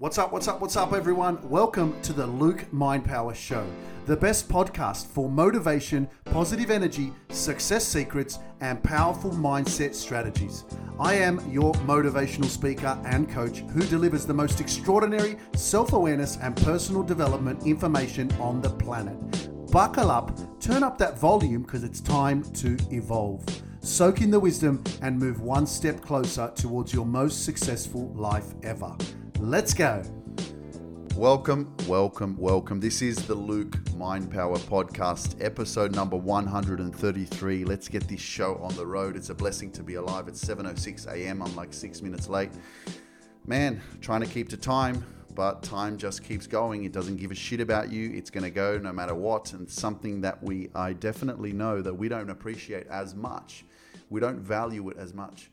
What's up, what's up, what's up, everyone? Welcome to the Luke Mind Power Show, the best podcast for motivation, positive energy, success secrets, and powerful mindset strategies. I am your motivational speaker and coach who delivers the most extraordinary self awareness and personal development information on the planet. Buckle up, turn up that volume because it's time to evolve. Soak in the wisdom and move one step closer towards your most successful life ever. Let's go. Welcome, welcome, welcome. This is the Luke Mind Power Podcast, episode number 133. Let's get this show on the road. It's a blessing to be alive. It's 7:06 a.m. I'm like 6 minutes late. Man, trying to keep to time, but time just keeps going. It doesn't give a shit about you. It's going to go no matter what, and something that we I definitely know that we don't appreciate as much. We don't value it as much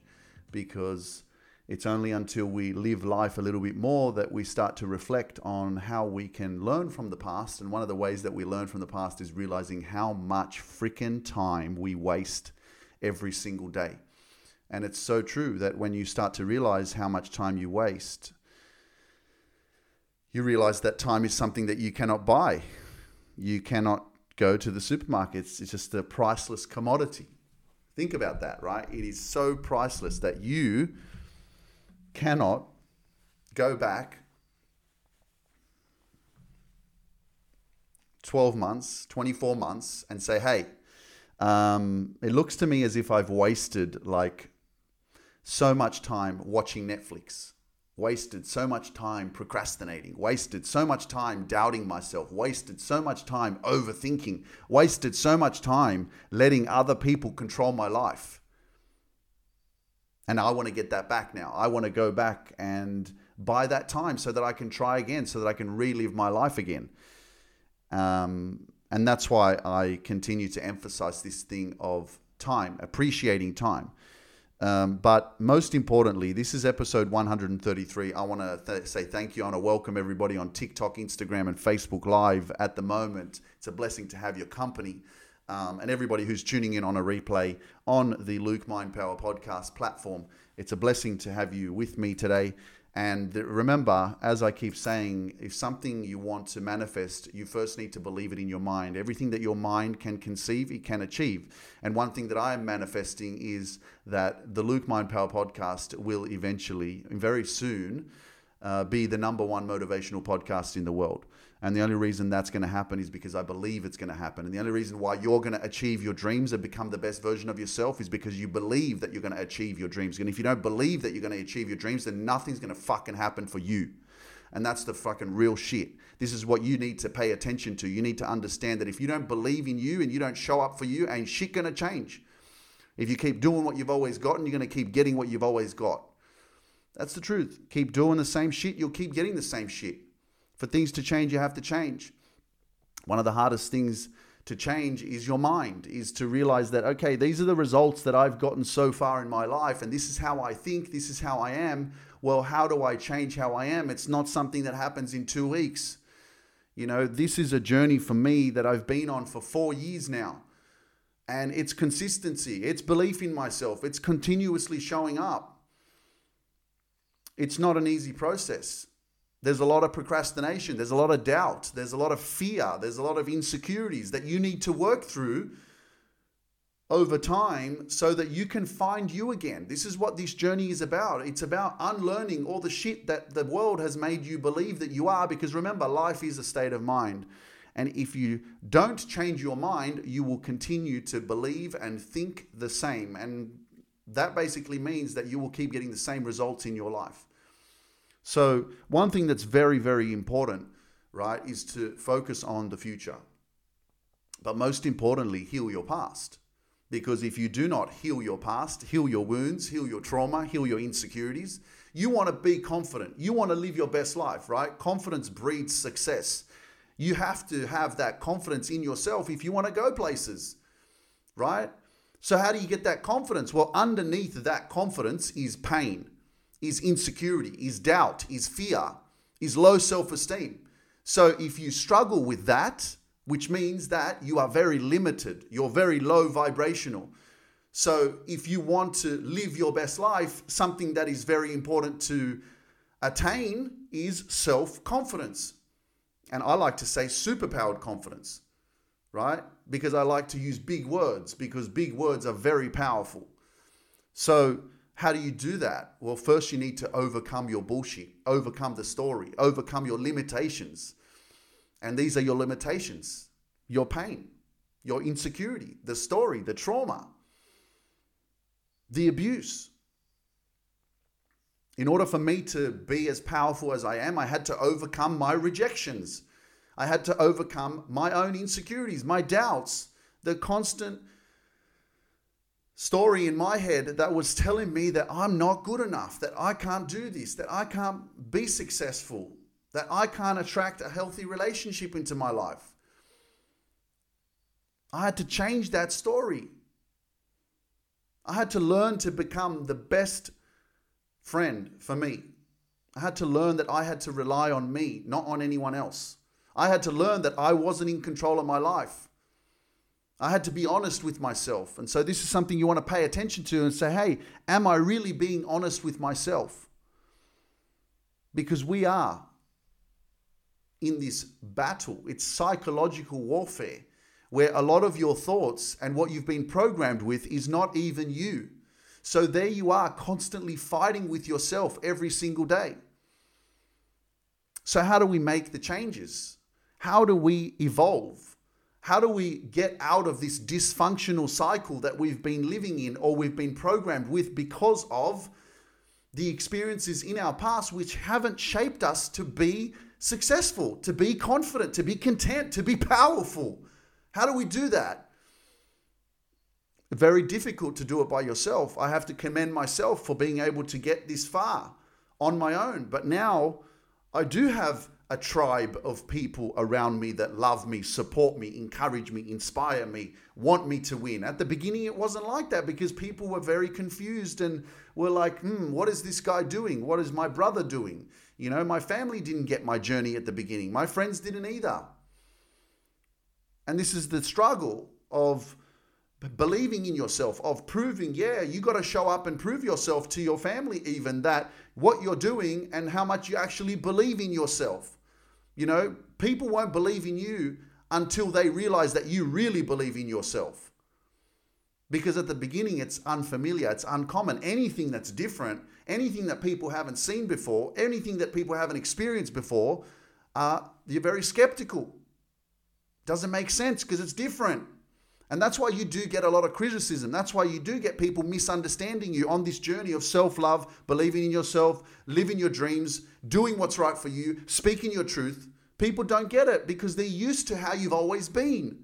because it's only until we live life a little bit more that we start to reflect on how we can learn from the past. And one of the ways that we learn from the past is realizing how much freaking time we waste every single day. And it's so true that when you start to realize how much time you waste, you realize that time is something that you cannot buy. You cannot go to the supermarkets, it's just a priceless commodity. Think about that, right? It is so priceless that you cannot go back 12 months, 24 months, and say, hey, um, it looks to me as if I've wasted like so much time watching Netflix, wasted so much time procrastinating, wasted so much time doubting myself, wasted so much time overthinking, wasted so much time letting other people control my life. And I want to get that back now. I want to go back and buy that time so that I can try again, so that I can relive my life again. Um, and that's why I continue to emphasize this thing of time, appreciating time. Um, but most importantly, this is episode 133. I want to th- say thank you. I want to welcome everybody on TikTok, Instagram, and Facebook Live at the moment. It's a blessing to have your company um, and everybody who's tuning in on a replay on the Luke Mind Power podcast platform. It's a blessing to have you with me today. And remember, as I keep saying, if something you want to manifest, you first need to believe it in your mind. Everything that your mind can conceive, it can achieve. And one thing that I am manifesting is that the Luke Mind Power podcast will eventually, very soon, uh, be the number one motivational podcast in the world. And the only reason that's going to happen is because I believe it's going to happen. And the only reason why you're going to achieve your dreams and become the best version of yourself is because you believe that you're going to achieve your dreams. And if you don't believe that you're going to achieve your dreams, then nothing's going to fucking happen for you. And that's the fucking real shit. This is what you need to pay attention to. You need to understand that if you don't believe in you and you don't show up for you, ain't shit going to change. If you keep doing what you've always gotten, you're going to keep getting what you've always got. That's the truth. Keep doing the same shit, you'll keep getting the same shit. For things to change, you have to change. One of the hardest things to change is your mind, is to realize that, okay, these are the results that I've gotten so far in my life, and this is how I think, this is how I am. Well, how do I change how I am? It's not something that happens in two weeks. You know, this is a journey for me that I've been on for four years now. And it's consistency, it's belief in myself, it's continuously showing up. It's not an easy process. There's a lot of procrastination. There's a lot of doubt. There's a lot of fear. There's a lot of insecurities that you need to work through over time so that you can find you again. This is what this journey is about. It's about unlearning all the shit that the world has made you believe that you are because remember, life is a state of mind. And if you don't change your mind, you will continue to believe and think the same. And that basically means that you will keep getting the same results in your life. So, one thing that's very, very important, right, is to focus on the future. But most importantly, heal your past. Because if you do not heal your past, heal your wounds, heal your trauma, heal your insecurities, you want to be confident. You want to live your best life, right? Confidence breeds success. You have to have that confidence in yourself if you want to go places, right? So, how do you get that confidence? Well, underneath that confidence is pain is insecurity, is doubt, is fear, is low self esteem. So if you struggle with that, which means that you are very limited, you're very low vibrational. So if you want to live your best life, something that is very important to attain is self confidence. And I like to say superpowered confidence, right? Because I like to use big words because big words are very powerful. So, how do you do that? Well, first you need to overcome your bullshit, overcome the story, overcome your limitations. And these are your limitations your pain, your insecurity, the story, the trauma, the abuse. In order for me to be as powerful as I am, I had to overcome my rejections. I had to overcome my own insecurities, my doubts, the constant story in my head that was telling me that I'm not good enough, that I can't do this, that I can't be successful, that I can't attract a healthy relationship into my life. I had to change that story. I had to learn to become the best friend for me. I had to learn that I had to rely on me, not on anyone else. I had to learn that I wasn't in control of my life. I had to be honest with myself. And so, this is something you want to pay attention to and say, hey, am I really being honest with myself? Because we are in this battle, it's psychological warfare where a lot of your thoughts and what you've been programmed with is not even you. So there you are, constantly fighting with yourself every single day. So, how do we make the changes? How do we evolve? How do we get out of this dysfunctional cycle that we've been living in or we've been programmed with because of the experiences in our past which haven't shaped us to be successful, to be confident, to be content, to be powerful? How do we do that? Very difficult to do it by yourself. I have to commend myself for being able to get this far on my own. But now I do have a tribe of people around me that love me, support me, encourage me, inspire me, want me to win. At the beginning, it wasn't like that because people were very confused and were like, hmm, what is this guy doing? What is my brother doing? You know, my family didn't get my journey at the beginning, my friends didn't either. And this is the struggle of believing in yourself, of proving, yeah, you got to show up and prove yourself to your family, even that what you're doing and how much you actually believe in yourself. You know, people won't believe in you until they realize that you really believe in yourself. Because at the beginning, it's unfamiliar, it's uncommon. Anything that's different, anything that people haven't seen before, anything that people haven't experienced before, uh, you're very skeptical. Doesn't make sense because it's different. And that's why you do get a lot of criticism. That's why you do get people misunderstanding you on this journey of self love, believing in yourself, living your dreams, doing what's right for you, speaking your truth. People don't get it because they're used to how you've always been.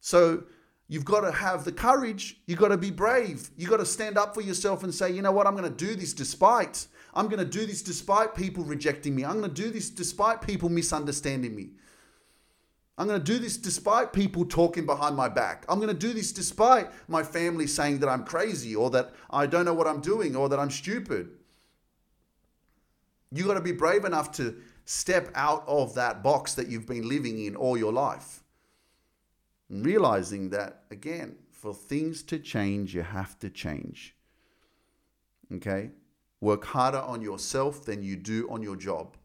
So you've got to have the courage. You've got to be brave. You've got to stand up for yourself and say, you know what, I'm going to do this despite. I'm going to do this despite people rejecting me. I'm going to do this despite people misunderstanding me. I'm going to do this despite people talking behind my back. I'm going to do this despite my family saying that I'm crazy or that I don't know what I'm doing or that I'm stupid. You got to be brave enough to step out of that box that you've been living in all your life. And realizing that, again, for things to change, you have to change. Okay? Work harder on yourself than you do on your job.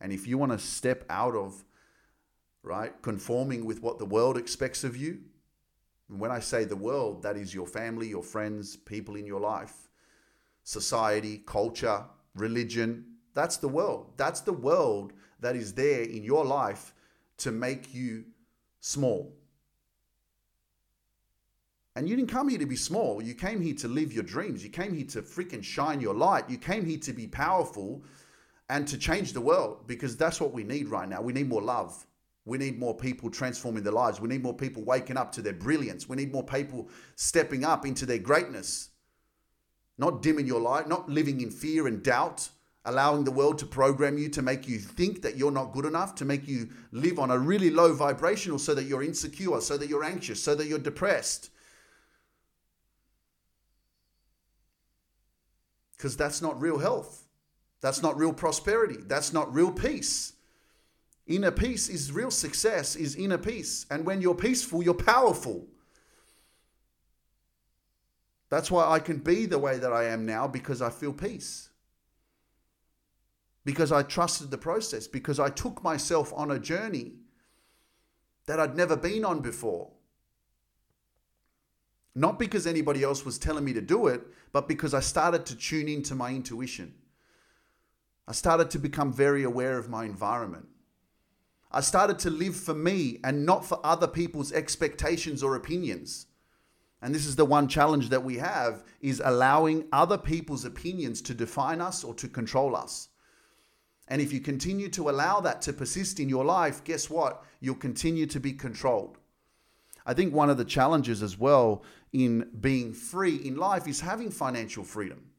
And if you want to step out of right? Conforming with what the world expects of you. And when I say the world, that is your family, your friends, people in your life, society, culture, religion. That's the world. That's the world that is there in your life to make you small. And you didn't come here to be small. You came here to live your dreams. You came here to freaking shine your light. You came here to be powerful and to change the world because that's what we need right now. We need more love. We need more people transforming their lives. We need more people waking up to their brilliance. We need more people stepping up into their greatness. Not dimming your light, not living in fear and doubt, allowing the world to program you to make you think that you're not good enough, to make you live on a really low vibrational so that you're insecure, so that you're anxious, so that you're depressed. Because that's not real health. That's not real prosperity. That's not real peace. Inner peace is real success, is inner peace. And when you're peaceful, you're powerful. That's why I can be the way that I am now because I feel peace. because I trusted the process, because I took myself on a journey that I'd never been on before. Not because anybody else was telling me to do it, but because I started to tune into my intuition. I started to become very aware of my environment. I started to live for me and not for other people's expectations or opinions. And this is the one challenge that we have is allowing other people's opinions to define us or to control us. And if you continue to allow that to persist in your life, guess what? You'll continue to be controlled. I think one of the challenges as well in being free in life is having financial freedom.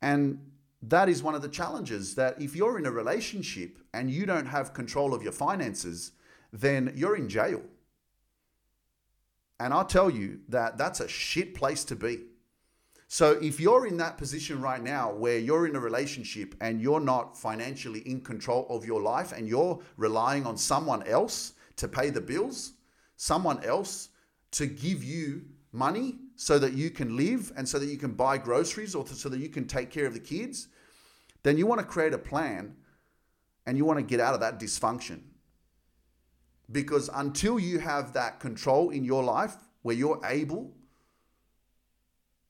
And that is one of the challenges that if you're in a relationship and you don't have control of your finances, then you're in jail. And I'll tell you that that's a shit place to be. So if you're in that position right now where you're in a relationship and you're not financially in control of your life and you're relying on someone else to pay the bills, someone else to give you money so that you can live and so that you can buy groceries or so that you can take care of the kids, then you want to create a plan and you want to get out of that dysfunction. Because until you have that control in your life where you're able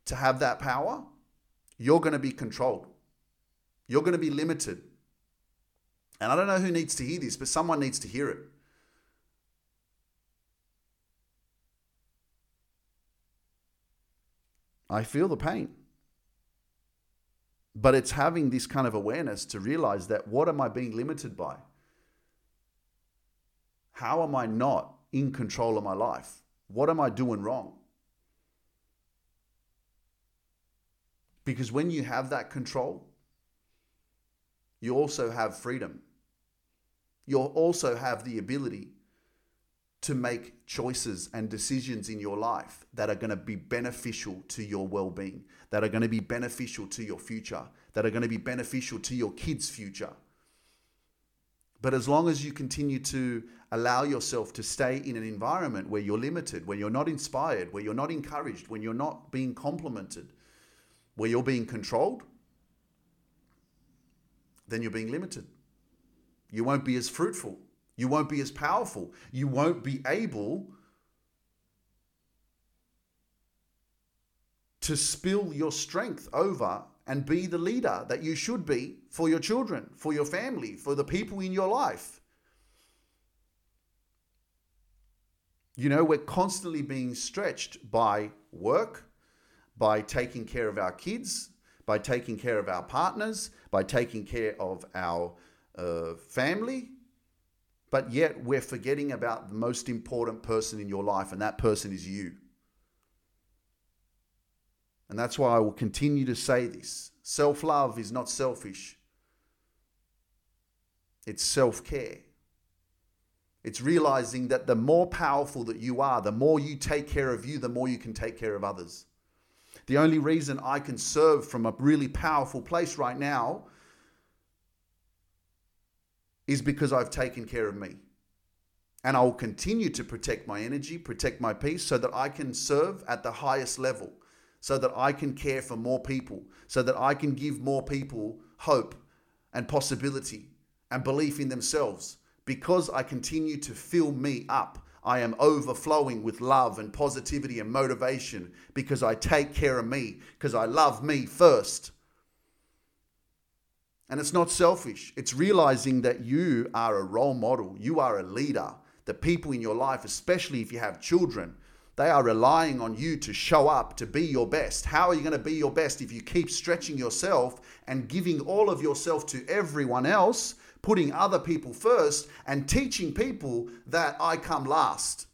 to have that power, you're going to be controlled. You're going to be limited. And I don't know who needs to hear this, but someone needs to hear it. I feel the pain. But it's having this kind of awareness to realize that what am I being limited by? How am I not in control of my life? What am I doing wrong? Because when you have that control, you also have freedom. You'll also have the ability to make choices and decisions in your life that are going to be beneficial to your well being, that are going to be beneficial to your future, that are going to be beneficial to your kids' future. But as long as you continue to allow yourself to stay in an environment where you're limited, where you're not inspired, where you're not encouraged, when you're not being complimented, where you're being controlled, then you're being limited. You won't be as fruitful. You won't be as powerful. You won't be able to spill your strength over and be the leader that you should be for your children, for your family, for the people in your life. You know, we're constantly being stretched by work, by taking care of our kids, by taking care of our partners, by taking care of our uh, family. But yet we're forgetting about the most important person in your life, and that person is you. And that's why I will continue to say this self love is not selfish, it's self care. It's realizing that the more powerful that you are, the more you take care of you, the more you can take care of others. The only reason I can serve from a really powerful place right now is because I've taken care of me. And I will continue to protect my energy, protect my peace, so that I can serve at the highest level, so that I can care for more people, so that I can give more people hope and possibility and belief in themselves. Because I continue to fill me up I am overflowing with love and positivity and motivation because I take care of me, because I love me first. And it's not selfish, it's realizing that you are a role model, you are a leader. The people in your life, especially if you have children, they are relying on you to show up, to be your best. How are you going to be your best if you keep stretching yourself and giving all of yourself to everyone else putting other people first and teaching people that I come last.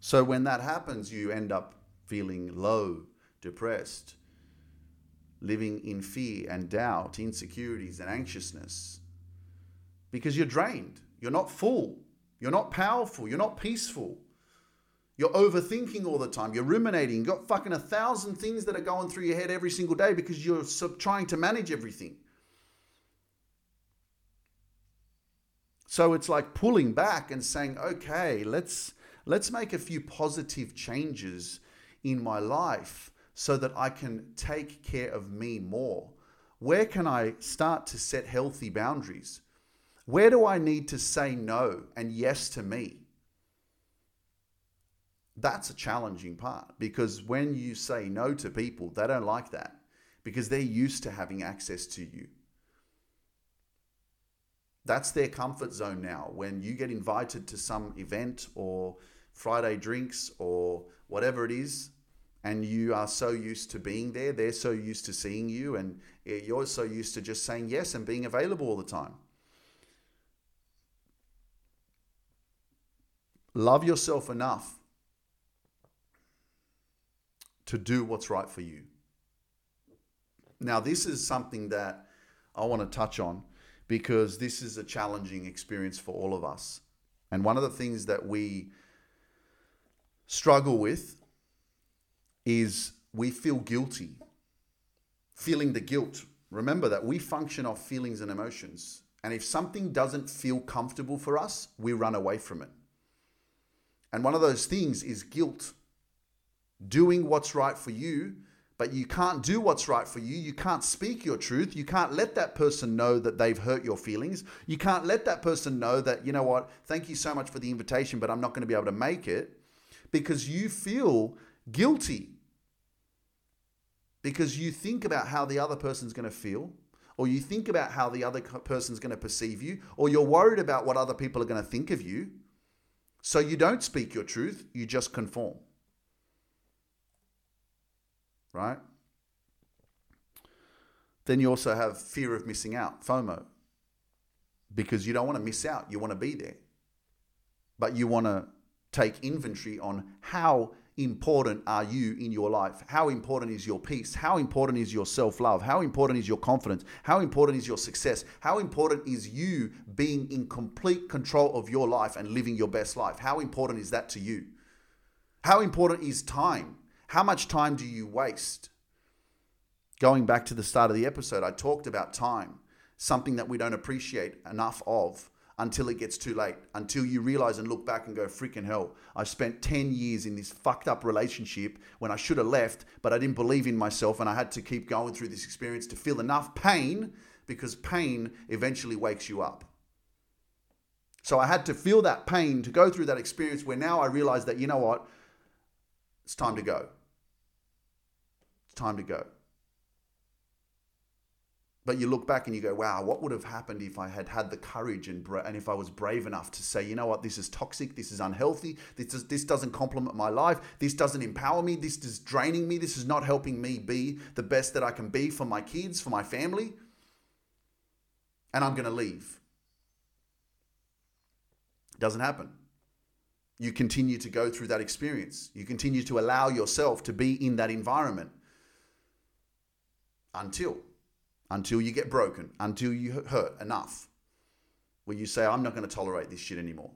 So when that happens, you end up feeling low, depressed, living in fear and doubt, insecurities and anxiousness. Because you're drained, you're not full, you're not powerful, you're not peaceful. You're overthinking all the time. You're ruminating. You've got fucking a thousand things that are going through your head every single day because you're trying to manage everything. So it's like pulling back and saying, okay, let's let's make a few positive changes in my life so that I can take care of me more? Where can I start to set healthy boundaries? Where do I need to say no and yes to me? That's a challenging part because when you say no to people, they don't like that because they're used to having access to you. That's their comfort zone now. When you get invited to some event or Friday drinks or whatever it is, and you are so used to being there, they're so used to seeing you, and you're so used to just saying yes and being available all the time. Love yourself enough to do what's right for you. Now, this is something that I want to touch on because this is a challenging experience for all of us. And one of the things that we struggle with is we feel guilty. Feeling the guilt. Remember that we function off feelings and emotions. And if something doesn't feel comfortable for us, we run away from it. And one of those things is guilt. Doing what's right for you, but you can't do what's right for you. You can't speak your truth. You can't let that person know that they've hurt your feelings. You can't let that person know that, you know what, thank you so much for the invitation, but I'm not going to be able to make it because you feel guilty because you think about how the other person's going to feel or you think about how the other person's going to perceive you or you're worried about what other people are going to think of you. So you don't speak your truth you just conform. Right? Then you also have fear of missing out fomo because you don't want to miss out you want to be there. But you want to take inventory on how important are you in your life? How important is your peace? How important is your self love? How important is your confidence? How important is your success? How important is you being in complete control of your life and living your best life? How important is that to you? How important is time? How much time do you waste? Going back to the start of the episode, I talked about time, something that we don't appreciate enough of until it gets too late, until you realize and look back and go, freaking hell, I spent 10 years in this fucked up relationship when I should have left, but I didn't believe in myself and I had to keep going through this experience to feel enough pain because pain eventually wakes you up. So I had to feel that pain to go through that experience where now I realize that, you know what? It's time to go. It's time to go. But you look back and you go, wow, what would have happened if I had had the courage and, bra- and if I was brave enough to say, you know what, this is toxic, this is unhealthy, this, is, this doesn't complement my life, this doesn't empower me, this is draining me, this is not helping me be the best that I can be for my kids, for my family, and I'm going to leave. It doesn't happen. You continue to go through that experience. You continue to allow yourself to be in that environment until until you get broken, until you hurt enough, where you say, I'm not going to tolerate this shit anymore.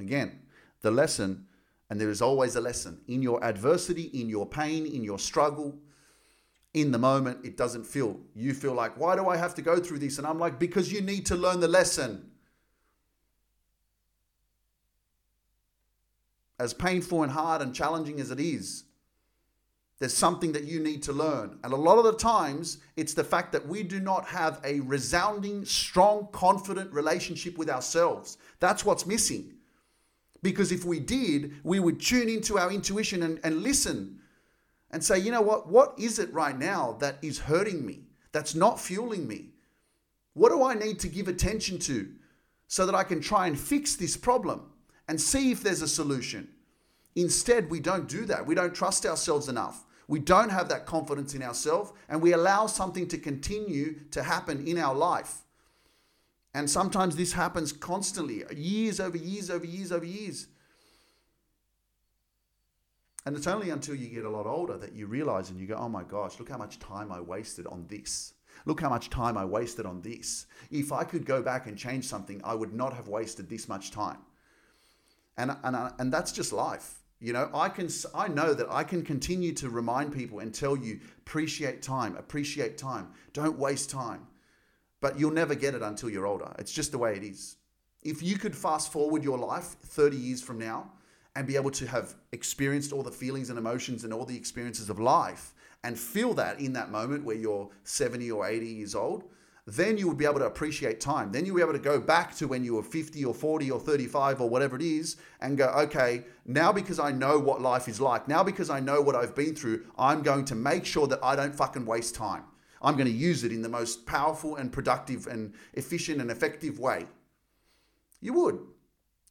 Again, the lesson, and there is always a lesson in your adversity, in your pain, in your struggle, in the moment, it doesn't feel. You feel like, why do I have to go through this? And I'm like, because you need to learn the lesson. As painful and hard and challenging as it is, there's something that you need to learn. And a lot of the times, it's the fact that we do not have a resounding, strong, confident relationship with ourselves. That's what's missing. Because if we did, we would tune into our intuition and, and listen and say, you know what? What is it right now that is hurting me? That's not fueling me? What do I need to give attention to so that I can try and fix this problem and see if there's a solution? Instead, we don't do that. We don't trust ourselves enough. We don't have that confidence in ourselves and we allow something to continue to happen in our life. And sometimes this happens constantly, years over years over years over years. And it's only until you get a lot older that you realize and you go, oh my gosh, look how much time I wasted on this. Look how much time I wasted on this. If I could go back and change something, I would not have wasted this much time. And, and, and that's just life. You know, I can I know that I can continue to remind people and tell you appreciate time, appreciate time. Don't waste time. But you'll never get it until you're older. It's just the way it is. If you could fast forward your life 30 years from now and be able to have experienced all the feelings and emotions and all the experiences of life and feel that in that moment where you're 70 or 80 years old, then you would be able to appreciate time. Then you'll be able to go back to when you were 50 or 40 or 35 or whatever it is and go, okay, now because I know what life is like, now because I know what I've been through, I'm going to make sure that I don't fucking waste time. I'm going to use it in the most powerful and productive and efficient and effective way. You would.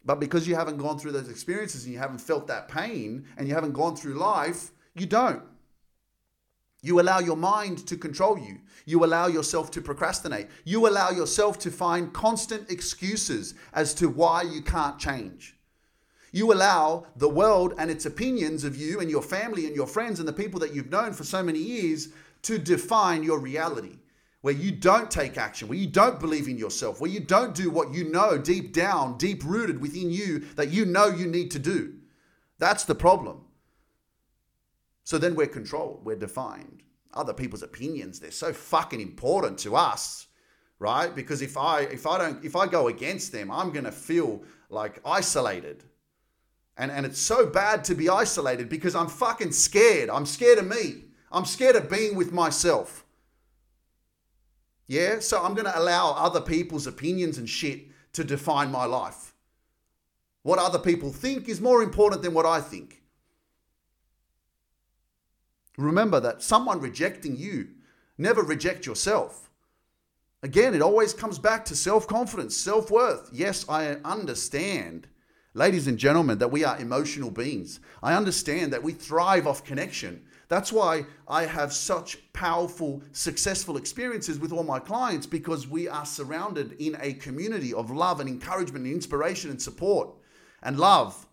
But because you haven't gone through those experiences and you haven't felt that pain and you haven't gone through life, you don't. You allow your mind to control you. You allow yourself to procrastinate. You allow yourself to find constant excuses as to why you can't change. You allow the world and its opinions of you and your family and your friends and the people that you've known for so many years to define your reality. Where you don't take action, where you don't believe in yourself, where you don't do what you know deep down, deep rooted within you that you know you need to do. That's the problem. So then we're controlled, we're defined. Other people's opinions, they're so fucking important to us, right? Because if I if I don't if I go against them, I'm gonna feel like isolated. And and it's so bad to be isolated because I'm fucking scared. I'm scared of me. I'm scared of being with myself. Yeah, so I'm to allow other people's opinions and shit to define my life. What other people think is more important than what I think. Remember that someone rejecting you, never reject yourself. Again, it always comes back to self confidence, self worth. Yes, I understand, ladies and gentlemen, that we are emotional beings. I understand that we thrive off connection. That's why I have such powerful, successful experiences with all my clients because we are surrounded in a community of love and encouragement and inspiration and support and love.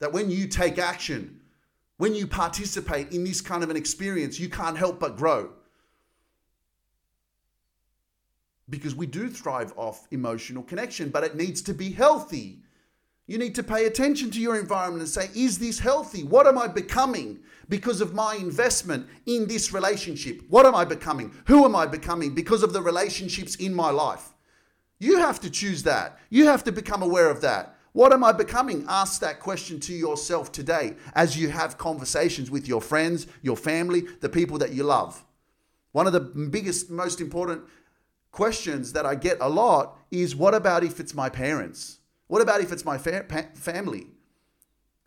That when you take action, when you participate in this kind of an experience, you can't help but grow. Because we do thrive off emotional connection, but it needs to be healthy. You need to pay attention to your environment and say, is this healthy? What am I becoming because of my investment in this relationship? What am I becoming? Who am I becoming because of the relationships in my life? You have to choose that. You have to become aware of that. What am I becoming? Ask that question to yourself today as you have conversations with your friends, your family, the people that you love. One of the biggest, most important questions that I get a lot is what about if it's my parents? What about if it's my fa- family?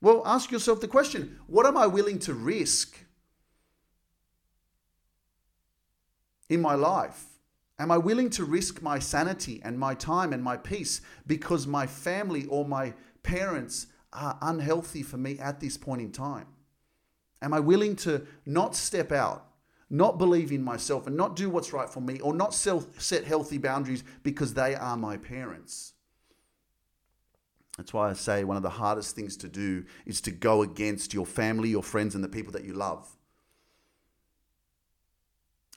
Well, ask yourself the question what am I willing to risk in my life? Am I willing to risk my sanity and my time and my peace because my family or my parents are unhealthy for me at this point in time? Am I willing to not step out, not believe in myself, and not do what's right for me, or not set healthy boundaries because they are my parents? That's why I say one of the hardest things to do is to go against your family, your friends, and the people that you love.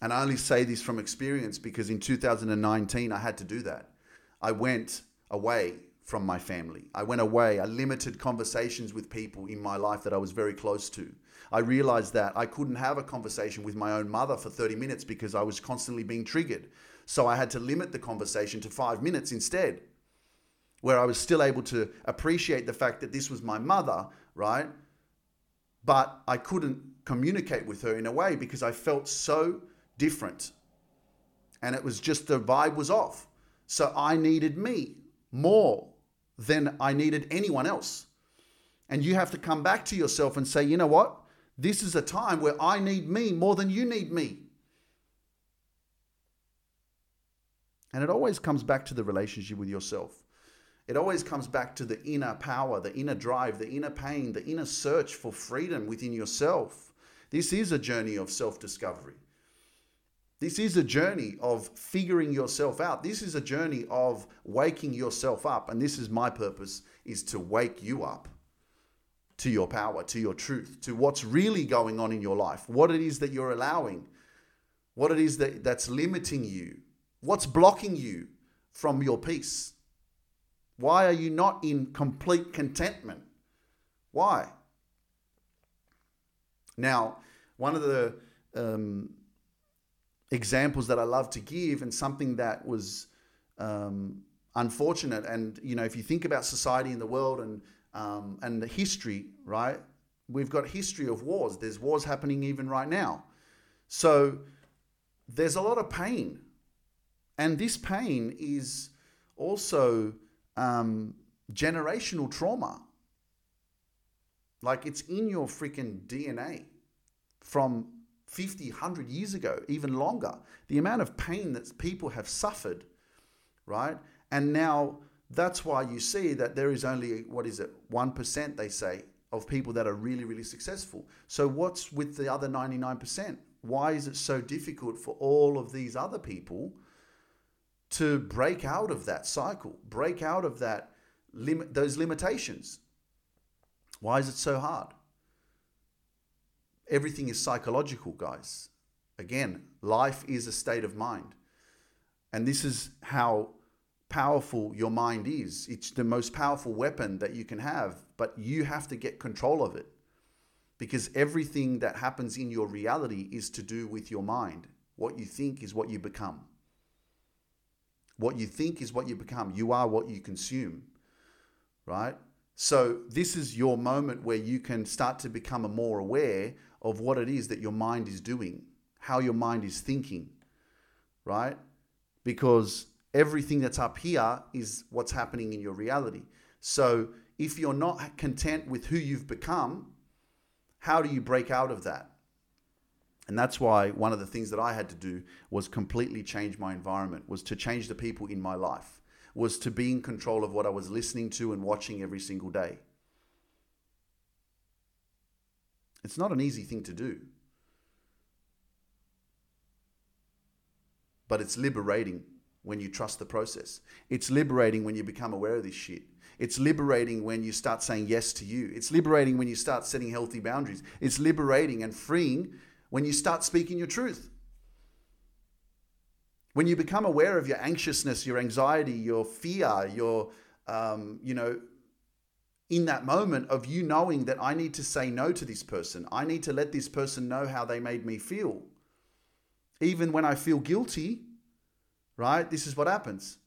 And I only say this from experience because in 2019, I had to do that. I went away from my family. I went away. I limited conversations with people in my life that I was very close to. I realized that I couldn't have a conversation with my own mother for 30 minutes because I was constantly being triggered. So I had to limit the conversation to five minutes instead, where I was still able to appreciate the fact that this was my mother, right? But I couldn't communicate with her in a way because I felt so different. And it was just the vibe was off. So I needed me more than I needed anyone else. And you have to come back to yourself and say, you know what? This is a time where I need me more than you need me. And it always comes back to the relationship with yourself. It always comes back to the inner power, the inner drive, the inner pain, the inner search for freedom within yourself. This is a journey of self discovery. This is a journey of figuring yourself out. This is a journey of waking yourself up. And this is my purpose is to wake you up to your power, to your truth, to what's really going on in your life, what it is that you're allowing, what it is that, that's limiting you, what's blocking you from your peace. Why are you not in complete contentment? Why? Now, one of the um, examples that I love to give and something that was um, unfortunate. And, you know, if you think about society in the world and um, and the history, right? We've got history of wars. There's wars happening even right now. So there's a lot of pain. And this pain is also um, generational trauma. Like it's in your freaking DNA from 50, 100 years ago, even longer. The amount of pain that people have suffered, right? And now that's why you see that there is only, what is it, 1%, they say, of people that are really, really successful. So what's with the other 99%? Why is it so difficult for all of these other people to break out of that cycle, break out of that limit, those limitations? Why is it so hard? Everything is psychological, guys. Again, life is a state of mind. And this is how powerful your mind is. It's the most powerful weapon that you can have, but you have to get control of it. Because everything that happens in your reality is to do with your mind. What you think is what you become. What you think is what you become. You are what you consume, right? So, this is your moment where you can start to become more aware of what it is that your mind is doing, how your mind is thinking, right? Because everything that's up here is what's happening in your reality. So, if you're not content with who you've become, how do you break out of that? And that's why one of the things that I had to do was completely change my environment, was to change the people in my life, was to be in control of what I was listening to and watching every single day. It's not an easy thing to do. But it's liberating when you trust the process. It's liberating when you become aware of this shit. It's liberating when you start saying yes to you. It's liberating when you start setting healthy boundaries. It's liberating and freeing when you start speaking your truth. When you become aware of your anxiousness, your anxiety, your fear, your, um, you know, in that moment of you knowing that I need to say no to this person. I need to let this person know how they made me feel. Even when I feel guilty, right? This is what happens.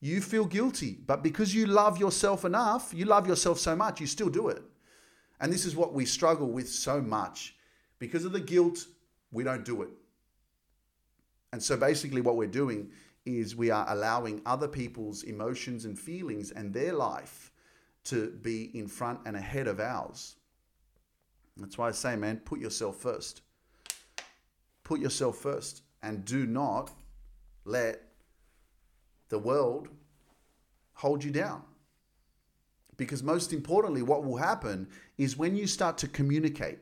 You feel guilty, but because you love yourself enough, you love yourself so much, you still do it. And this is what we struggle with so much. Because of the guilt, we don't do it. And so basically, what we're doing is we are allowing other people's emotions and feelings and their life to be in front and ahead of ours. That's why I say, man, put yourself first. Put yourself first and do not let the world hold you down. Because most importantly, what will happen is when you start to communicate,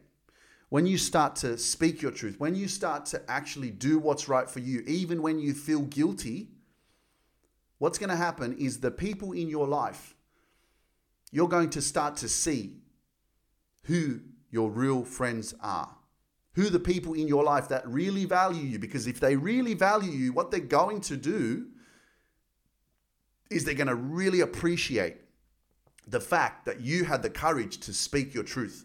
when you start to speak your truth, when you start to actually do what's right for you, even when you feel guilty, what's going to happen is the people in your life you're going to start to see who your real friends are. Who the people in your life that really value you. Because if they really value you, what they're going to do is they're going to really appreciate the fact that you had the courage to speak your truth.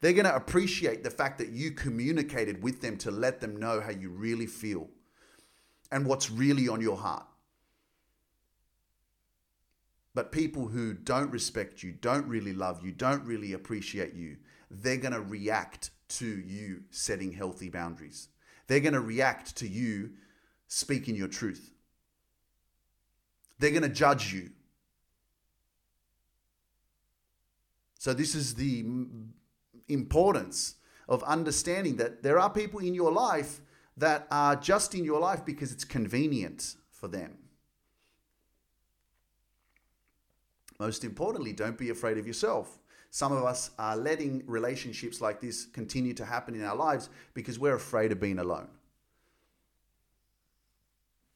They're going to appreciate the fact that you communicated with them to let them know how you really feel and what's really on your heart. But people who don't respect you, don't really love you, don't really appreciate you, they're going to react to you setting healthy boundaries. They're going to react to you speaking your truth. They're going to judge you. So, this is the importance of understanding that there are people in your life that are just in your life because it's convenient for them. Most importantly, don't be afraid of yourself. Some of us are letting relationships like this continue to happen in our lives because we're afraid of being alone.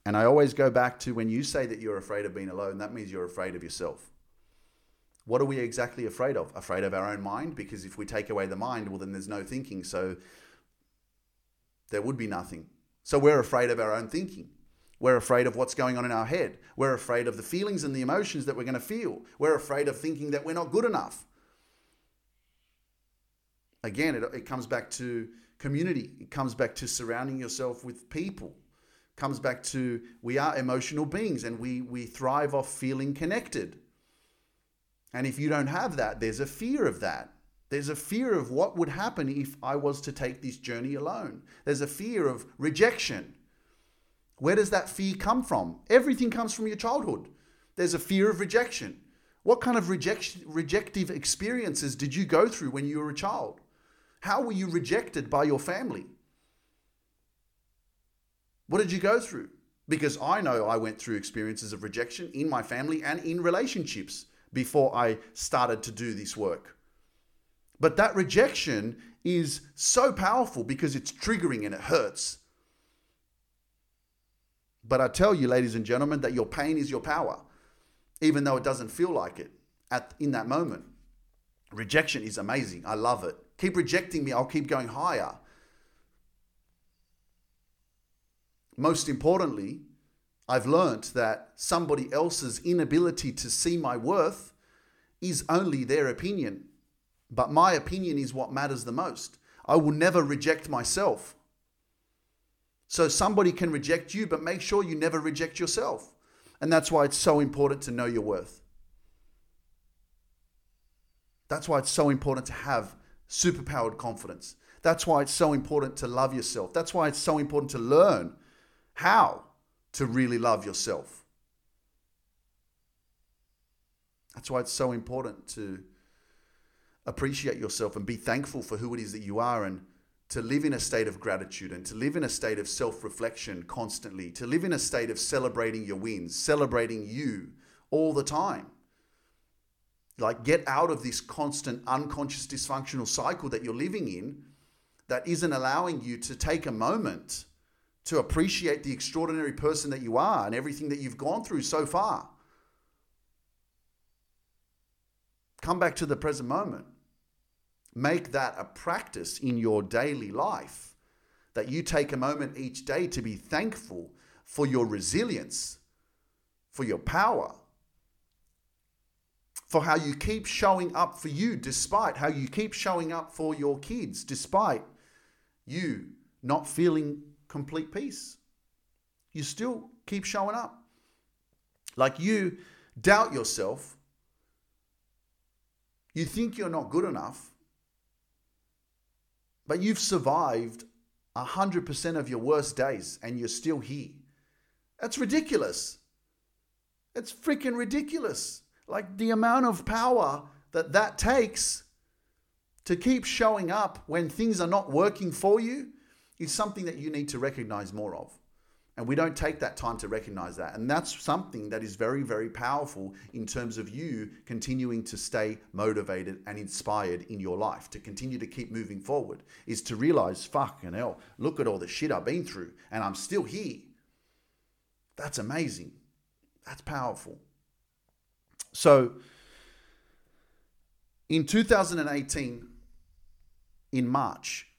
And I always go back to when you say that you're afraid of being alone, that means you're afraid of yourself. What are we exactly afraid of? Afraid of our own mind? Because if we take away the mind, well, then there's no thinking. So there would be nothing. So we're afraid of our own thinking. We're afraid of what's going on in our head. We're afraid of the feelings and the emotions that we're going to feel. We're afraid of thinking that we're not good enough. Again, it, it comes back to community, it comes back to surrounding yourself with people, it comes back to we are emotional beings and we, we thrive off feeling connected. And if you don't have that, there's a fear of that. There's a fear of what would happen if I was to take this journey alone. There's a fear of rejection. Where does that fear come from? Everything comes from your childhood. There's a fear of rejection. What kind of rejection, rejective experiences did you go through when you were a child? How were you rejected by your family? What did you go through? Because I know I went through experiences of rejection in my family and in relationships before I started to do this work. But that rejection is so powerful because it's triggering and it hurts. But I tell you, ladies and gentlemen, that your pain is your power, even though it doesn't feel like it at in that moment. Rejection is amazing. I love it. Keep rejecting me, I'll keep going higher. Most importantly, I've learnt that somebody else's inability to see my worth is only their opinion. But my opinion is what matters the most. I will never reject myself. So somebody can reject you, but make sure you never reject yourself. And that's why it's so important to know your worth. That's why it's so important to have superpowered confidence. That's why it's so important to love yourself. That's why it's so important to learn how to really love yourself. That's why it's so important to appreciate yourself and be thankful for who it is that you are and to live in a state of gratitude and to live in a state of self reflection constantly, to live in a state of celebrating your wins, celebrating you all the time. Like, get out of this constant unconscious dysfunctional cycle that you're living in that isn't allowing you to take a moment to appreciate the extraordinary person that you are and everything that you've gone through so far. Come back to the present moment. Make that a practice in your daily life. That you take a moment each day to be thankful for your resilience, for your power, for how you keep showing up for you, despite how you keep showing up for your kids, despite you not feeling complete peace. You still keep showing up. Like you doubt yourself you think you're not good enough, but you've survived 100% of your worst days and you're still here. That's ridiculous. It's freaking ridiculous. Like the amount of power that that takes to keep showing up when things are not working for you is something that you need to recognize more of. And we don't take that time to recognize that. And that's something that is very, very powerful in terms of you continuing to stay motivated and inspired in your life, to continue to keep moving forward, is to realize, fucking hell, look at all the shit I've been through and I'm still here. That's amazing. That's powerful. So in 2018, in March,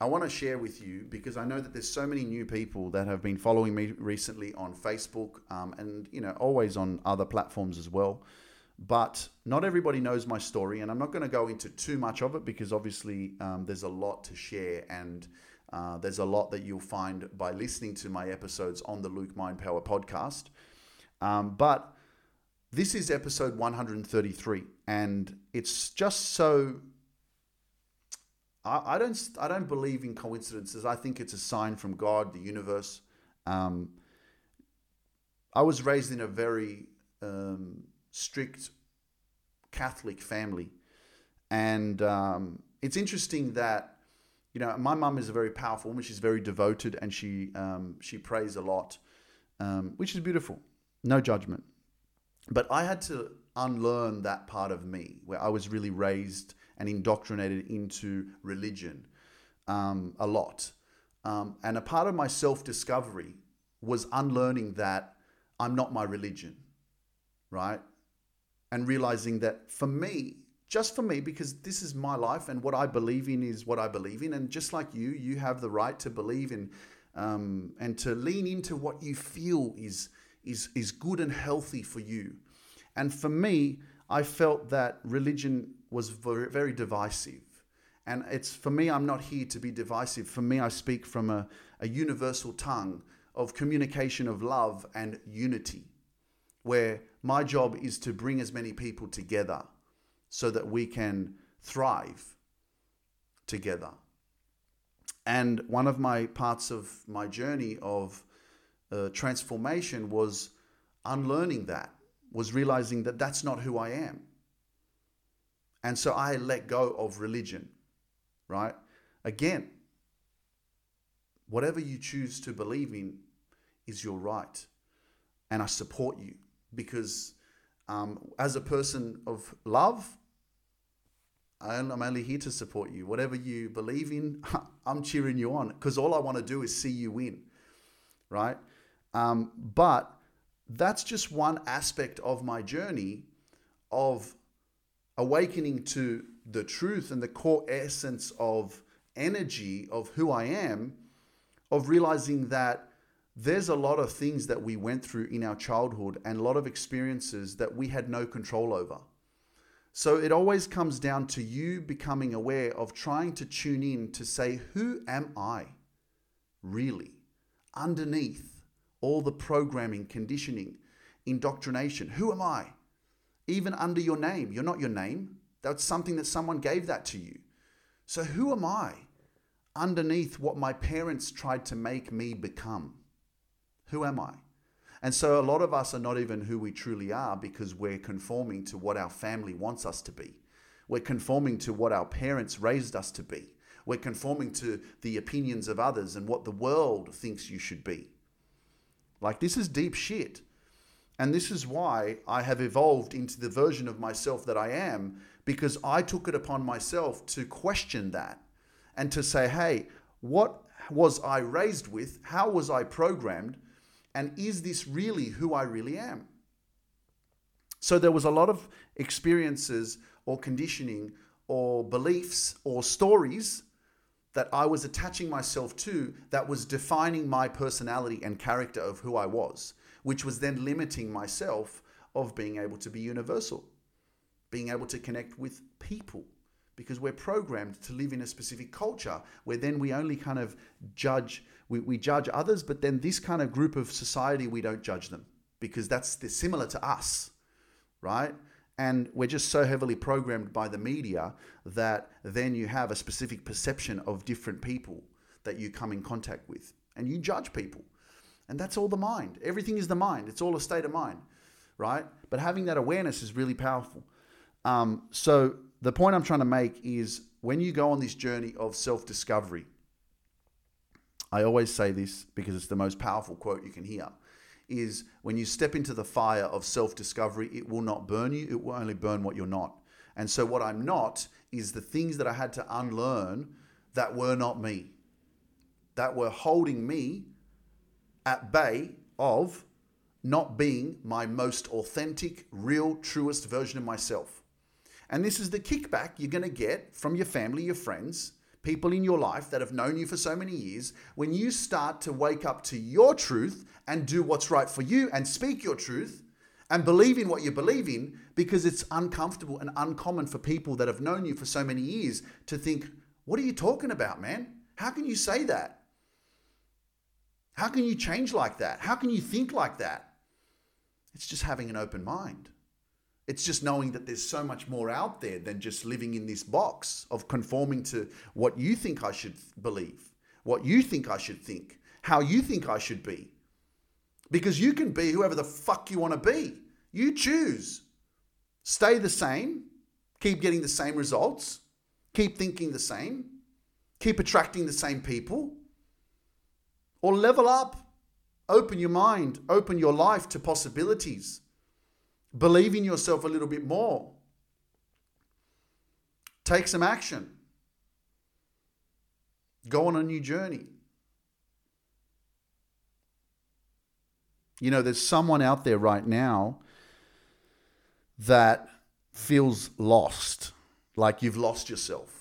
I want to share with you because I know that there's so many new people that have been following me recently on Facebook um, and you know always on other platforms as well. But not everybody knows my story, and I'm not going to go into too much of it because obviously um, there's a lot to share, and uh, there's a lot that you'll find by listening to my episodes on the Luke Mind Power podcast. Um, but this is episode 133, and it's just so I, I don't I don't believe in coincidences. I think it's a sign from God, the universe. Um, I was raised in a very um, strict Catholic family, and um, it's interesting that you know my mum is a very powerful woman. She's very devoted, and she um, she prays a lot, um, which is beautiful. No judgment, but I had to unlearn that part of me where I was really raised and indoctrinated into religion um, a lot. Um, and a part of my self discovery was unlearning that I'm not my religion, right? And realizing that for me, just for me, because this is my life and what I believe in is what I believe in. And just like you, you have the right to believe in um, and to lean into what you feel is, is, is good and healthy for you. And for me, I felt that religion was very, divisive. And it's for me, I'm not here to be divisive. For me, I speak from a, a universal tongue of communication of love and unity. where my job is to bring as many people together so that we can thrive together. And one of my parts of my journey of uh, transformation was unlearning that, was realizing that that's not who I am. And so I let go of religion, right? Again, whatever you choose to believe in is your right. And I support you because um, as a person of love, I'm only here to support you. Whatever you believe in, I'm cheering you on because all I want to do is see you win, right? Um, but that's just one aspect of my journey of awakening to the truth and the core essence of energy of who I am, of realizing that there's a lot of things that we went through in our childhood and a lot of experiences that we had no control over. So it always comes down to you becoming aware of trying to tune in to say, Who am I really underneath all the programming, conditioning, indoctrination? Who am I? Even under your name. You're not your name. That's something that someone gave that to you. So who am I underneath what my parents tried to make me become? Who am I? And so a lot of us are not even who we truly are because we're conforming to what our family wants us to be. We're conforming to what our parents raised us to be. We're conforming to the opinions of others and what the world thinks you should be. Like, this is deep shit. And this is why I have evolved into the version of myself that I am, because I took it upon myself to question that and to say, hey, what was I raised with? How was I programmed? And is this really who I really am? So there was a lot of experiences or conditioning or beliefs or stories that I was attaching myself to that was defining my personality and character of who I was, which was then limiting myself of being able to be universal, being able to connect with people because we're programmed to live in a specific culture where then we only kind of judge we, we judge others but then this kind of group of society we don't judge them because that's they're similar to us right? And we're just so heavily programmed by the media that then you have a specific perception of different people that you come in contact with and you judge people and that's all the mind. Everything is the mind. It's all a state of mind right? But having that awareness is really powerful. Um, so the point I'm trying to make is when you go on this journey of self discovery, I always say this because it's the most powerful quote you can hear is when you step into the fire of self discovery, it will not burn you, it will only burn what you're not. And so, what I'm not is the things that I had to unlearn that were not me, that were holding me at bay of not being my most authentic, real, truest version of myself. And this is the kickback you're going to get from your family, your friends, people in your life that have known you for so many years when you start to wake up to your truth and do what's right for you and speak your truth and believe in what you believe in because it's uncomfortable and uncommon for people that have known you for so many years to think, What are you talking about, man? How can you say that? How can you change like that? How can you think like that? It's just having an open mind. It's just knowing that there's so much more out there than just living in this box of conforming to what you think I should believe, what you think I should think, how you think I should be. Because you can be whoever the fuck you want to be. You choose. Stay the same, keep getting the same results, keep thinking the same, keep attracting the same people, or level up. Open your mind, open your life to possibilities Believe in yourself a little bit more. Take some action. Go on a new journey. You know, there's someone out there right now that feels lost, like you've lost yourself.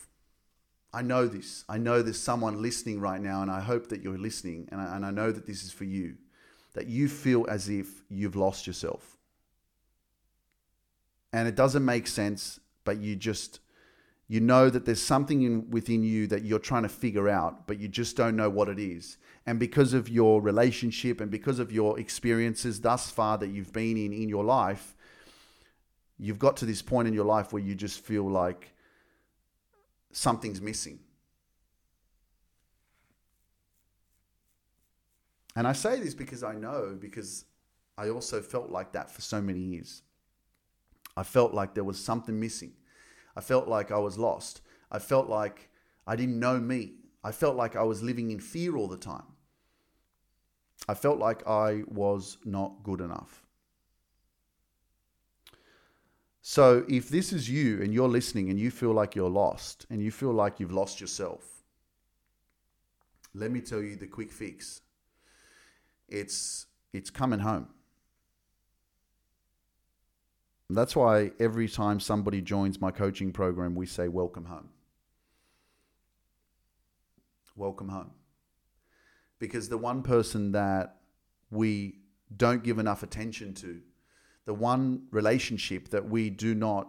I know this. I know there's someone listening right now, and I hope that you're listening, and I, and I know that this is for you, that you feel as if you've lost yourself and it doesn't make sense, but you just You know that there's something in, within you that you're trying to figure out, but you just don't know what it is. And because of your relationship and because of your experiences thus far that you've been in in your life, you've got to this point in your life where you just feel like something's missing. And I say this because I know, because I also felt like that for so many years. I felt like there was something missing. I felt like I was lost. I felt like I didn't know me. I felt like I was living in fear all the time. I felt like I was not good enough. So, if this is you and you're listening and you feel like you're lost and you feel like you've lost yourself, let me tell you the quick fix. It's it's coming home. That's why every time somebody joins my coaching program, we say, Welcome home. Welcome home. Because the one person that we don't give enough attention to, the one relationship that we do not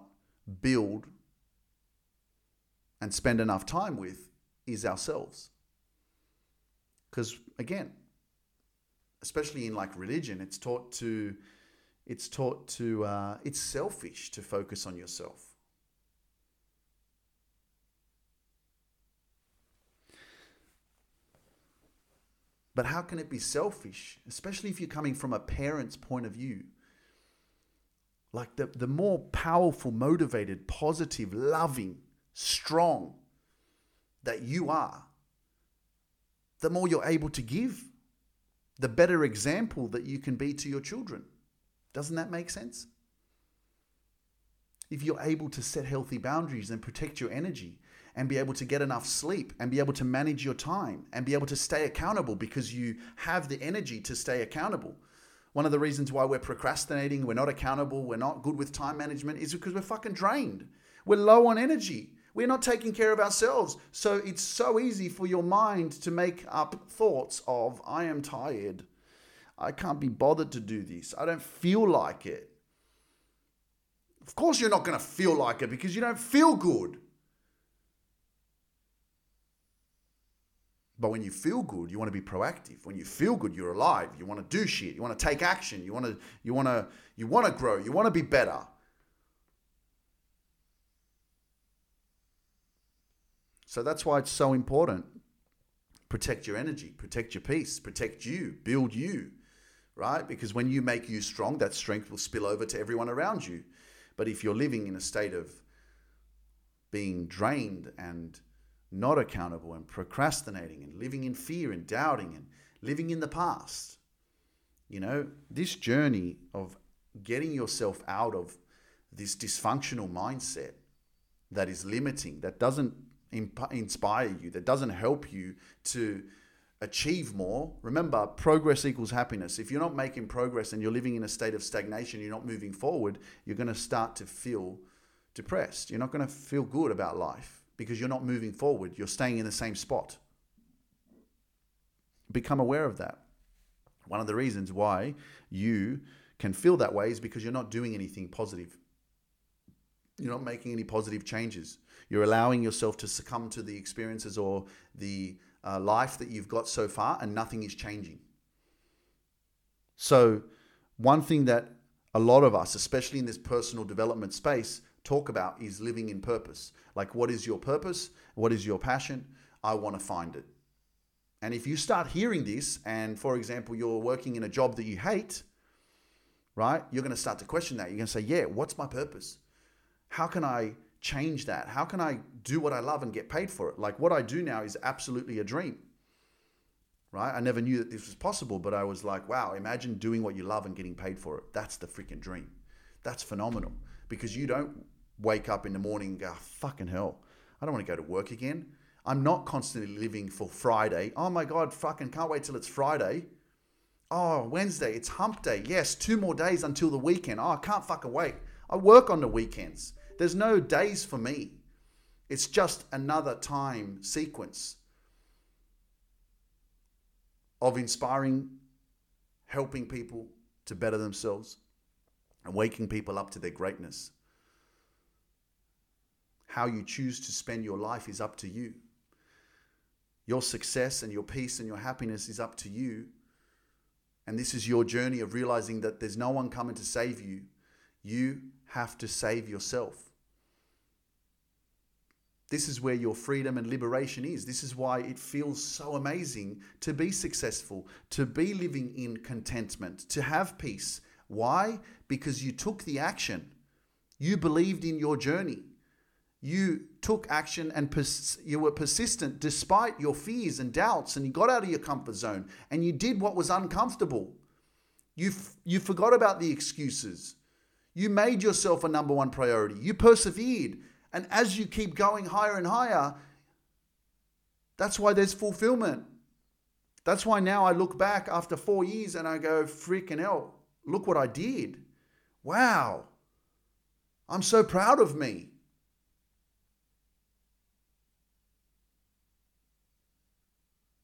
build and spend enough time with, is ourselves. Because again, especially in like religion, it's taught to it's taught to, uh, it's selfish to focus on yourself. But how can it be selfish, especially if you're coming from a parent's point of view? Like the, the more powerful, motivated, positive, loving, strong that you are, the more you're able to give, the better example that you can be to your children. Doesn't that make sense? If you're able to set healthy boundaries and protect your energy and be able to get enough sleep and be able to manage your time and be able to stay accountable because you have the energy to stay accountable. One of the reasons why we're procrastinating, we're not accountable, we're not good with time management is because we're fucking drained. We're low on energy. We're not taking care of ourselves. So it's so easy for your mind to make up thoughts of, I am tired. I can't be bothered to do this. I don't feel like it. Of course, you're not going to feel like it because you don't feel good. But when you feel good, you want to be proactive. When you feel good, you're alive. You want to do shit. You want to take action. You want to you want to you want to grow. You want to be better. So that's why it's so important. Protect your energy, protect your peace, protect you, build you right? Because when you make you strong, that strength will spill over to everyone around you. But if you're living in a state of being drained and not accountable and procrastinating and living in fear and doubting and living in the past, you know, this journey of getting yourself out of this dysfunctional mindset that is limiting, that doesn't inspire you, that doesn't help you to achieve more. Remember, progress equals happiness. If you're not making progress and you're living in a state of stagnation, you're not moving forward, you're going to start to feel depressed. You're not going to feel good about life because you're not moving forward. You're staying in the same spot. Become aware of that. One of the reasons why you can feel that way is because you're not doing anything positive. You're not making any positive changes. You're allowing yourself to succumb to the experiences or the uh, life that you've got so far, and nothing is changing. So, one thing that a lot of us, especially in this personal development space, talk about is living in purpose. Like, what is your purpose? What is your passion? I want to find it. And if you start hearing this, and for example, you're working in a job that you hate, right? You're going to start to question that. You're going to say, Yeah, what's my purpose? How can I change that? How can I do what I love and get paid for it? Like what I do now is absolutely a dream. Right? I never knew that this was possible, but I was like, wow, imagine doing what you love and getting paid for it. That's the freaking dream. That's phenomenal because you don't wake up in the morning and go, ah, fucking hell, I don't want to go to work again. I'm not constantly living for Friday. Oh my God, fucking can't wait till it's Friday. Oh, Wednesday, it's hump day. Yes, two more days until the weekend. Oh, I can't fucking wait. I work on the weekends. There's no days for me. It's just another time sequence of inspiring, helping people to better themselves, and waking people up to their greatness. How you choose to spend your life is up to you. Your success and your peace and your happiness is up to you. And this is your journey of realizing that there's no one coming to save you. You have to save yourself. This is where your freedom and liberation is. This is why it feels so amazing to be successful, to be living in contentment, to have peace. Why? Because you took the action. You believed in your journey you took action and pers- you were persistent despite your fears and doubts and you got out of your comfort zone and you did what was uncomfortable. You f- you forgot about the excuses. You made yourself a number one priority. You persevered. And as you keep going higher and higher that's why there's fulfillment. That's why now I look back after 4 years and I go freaking hell look what I did. Wow. I'm so proud of me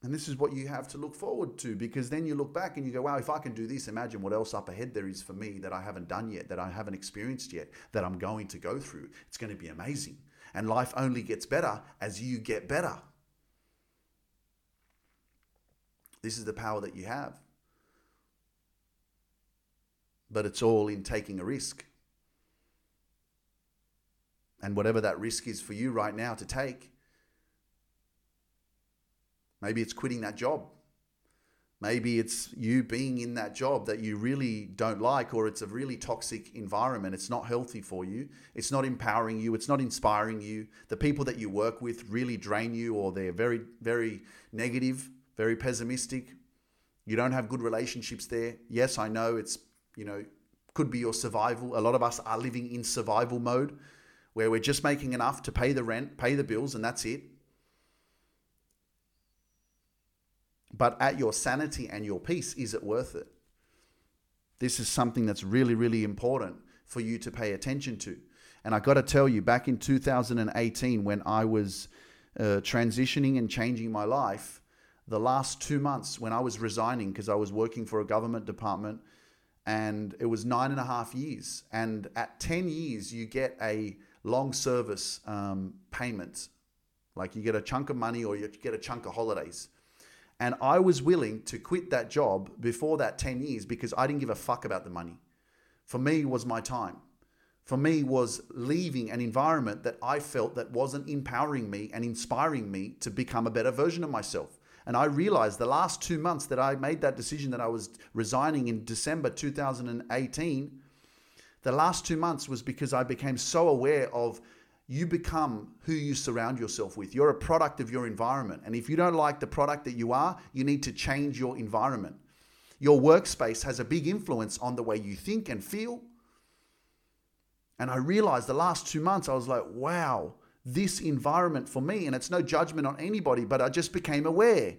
And this is what you have to look forward to because then you look back and you go, wow, if I can do this, imagine what else up ahead there is for me that I haven't done yet, that I haven't experienced yet, that I'm going to go through. It's going to be amazing. And life only gets better as you get better. This is the power that you have. But it's all in taking a risk. And whatever that risk is for you right now to take, Maybe it's quitting that job. Maybe it's you being in that job that you really don't like, or it's a really toxic environment. It's not healthy for you. It's not empowering you. It's not inspiring you. The people that you work with really drain you, or they're very, very negative, very pessimistic. You don't have good relationships there. Yes, I know it's, you know, could be your survival. A lot of us are living in survival mode where we're just making enough to pay the rent, pay the bills, and that's it. But at your sanity and your peace, is it worth it? This is something that's really, really important for you to pay attention to. And I got to tell you, back in 2018, when I was uh, transitioning and changing my life, the last two months when I was resigning because I was working for a government department and it was nine and a half years. And at 10 years, you get a long service um, payment. Like you get a chunk of money or you get a chunk of holidays. And I was willing to quit that job before that 10 years because I didn't give a fuck about the money. For me was my time. For me was leaving an environment that I felt that wasn't empowering me and inspiring me to become a better version of myself. And I realized the last 2 months that I made that decision that I was resigning in December 2018, the last 2 months was because I became so aware of you become who you surround yourself with. You're a product of your environment. And if you don't like the product that you are, you need to change your environment. Your workspace has a big influence on the way you think and feel. And I realized the last two months, I was like, wow, this environment for me, and it's no judgment on anybody, but I just became aware.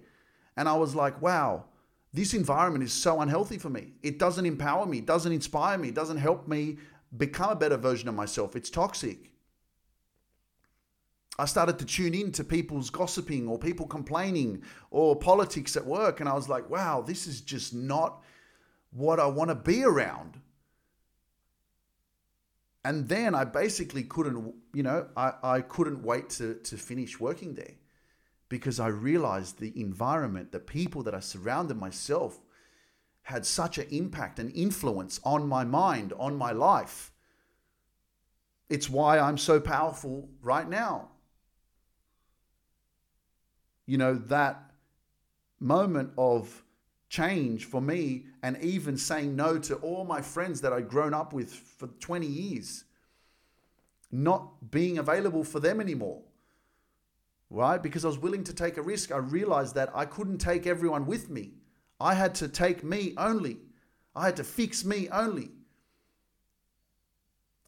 And I was like, wow, this environment is so unhealthy for me. It doesn't empower me, doesn't inspire me, doesn't help me become a better version of myself. It's toxic. I started to tune in to people's gossiping or people complaining or politics at work. And I was like, wow, this is just not what I want to be around. And then I basically couldn't, you know, I, I couldn't wait to, to finish working there because I realized the environment, the people that I surrounded myself had such an impact and influence on my mind, on my life. It's why I'm so powerful right now you know, that moment of change for me and even saying no to all my friends that I'd grown up with for 20 years, not being available for them anymore. Right? Because I was willing to take a risk, I realized that I couldn't take everyone with me. I had to take me only. I had to fix me only.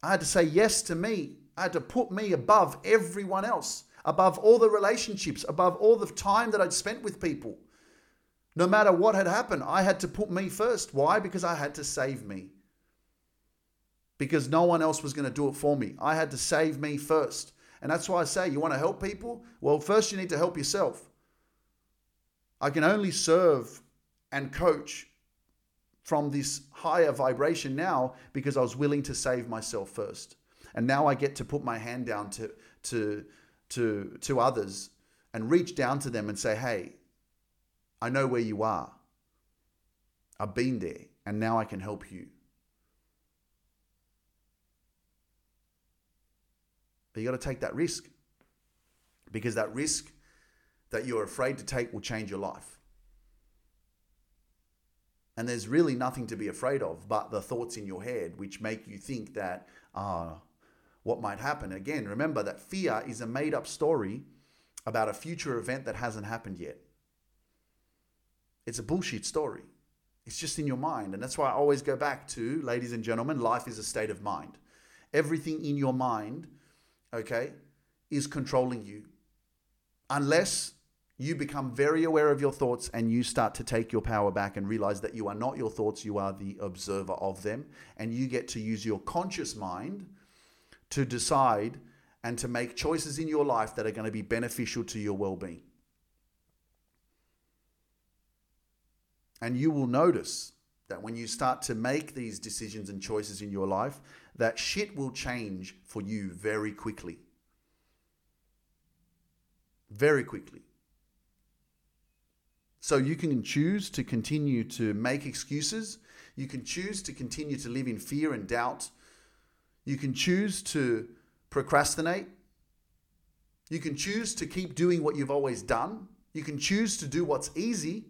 I had to say yes to me. I had to put me above everyone else above all the relationships, above all the time that I'd spent with people. No matter what had happened, I had to put me first. Why? Because I had to save me. Because no one else was going to do it for me. I had to save me first. And that's why I say, you want to help people? Well, first you need to help yourself. I can only serve and coach from this higher vibration now because I was willing to save myself first. And now I get to put my hand down to to to to others and reach down to them and say, "Hey, I know where you are. I've been there, and now I can help you." But you got to take that risk because that risk that you're afraid to take will change your life. And there's really nothing to be afraid of but the thoughts in your head, which make you think that, ah, what might happen. Again, remember that fear is a made up story about a future event that hasn't happened yet. It's a bullshit story. It's just in your mind. And that's why I always go back to, ladies and gentlemen, life is a state of mind. Everything in your mind, okay, is controlling you. Unless you become very aware of your thoughts and you start to take your power back and realize that you are not your thoughts, you are the observer of them. And you get to use your conscious mind to decide and to make choices in your life that are going to be beneficial to your well being. And you will notice that when you start to make these decisions and choices in your life, that shit will change for you very quickly. Very quickly. So you can choose to continue to make excuses. You can choose to continue to live in fear and doubt. You can choose to procrastinate. You can choose to keep doing what you've always done. You can choose to do what's easy.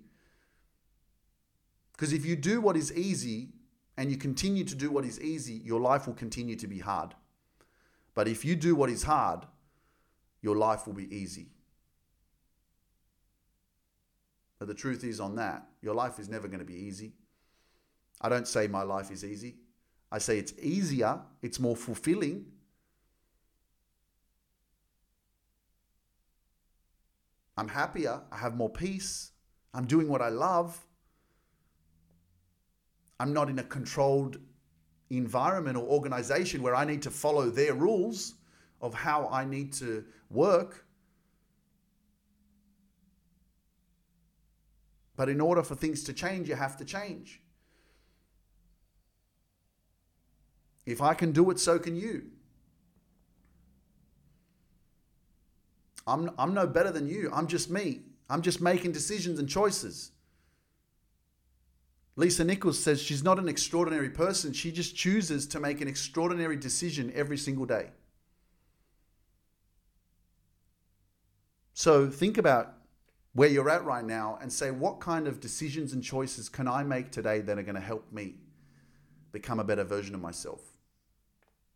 Because if you do what is easy and you continue to do what is easy, your life will continue to be hard. But if you do what is hard, your life will be easy. But the truth is, on that, your life is never going to be easy. I don't say my life is easy. I say it's easier, it's more fulfilling. I'm happier, I have more peace, I'm doing what I love. I'm not in a controlled environment or organization where I need to follow their rules of how I need to work. But in order for things to change, you have to change. If I can do it, so can you. I'm, I'm no better than you. I'm just me. I'm just making decisions and choices. Lisa Nichols says she's not an extraordinary person. She just chooses to make an extraordinary decision every single day. So think about where you're at right now and say, what kind of decisions and choices can I make today that are going to help me become a better version of myself?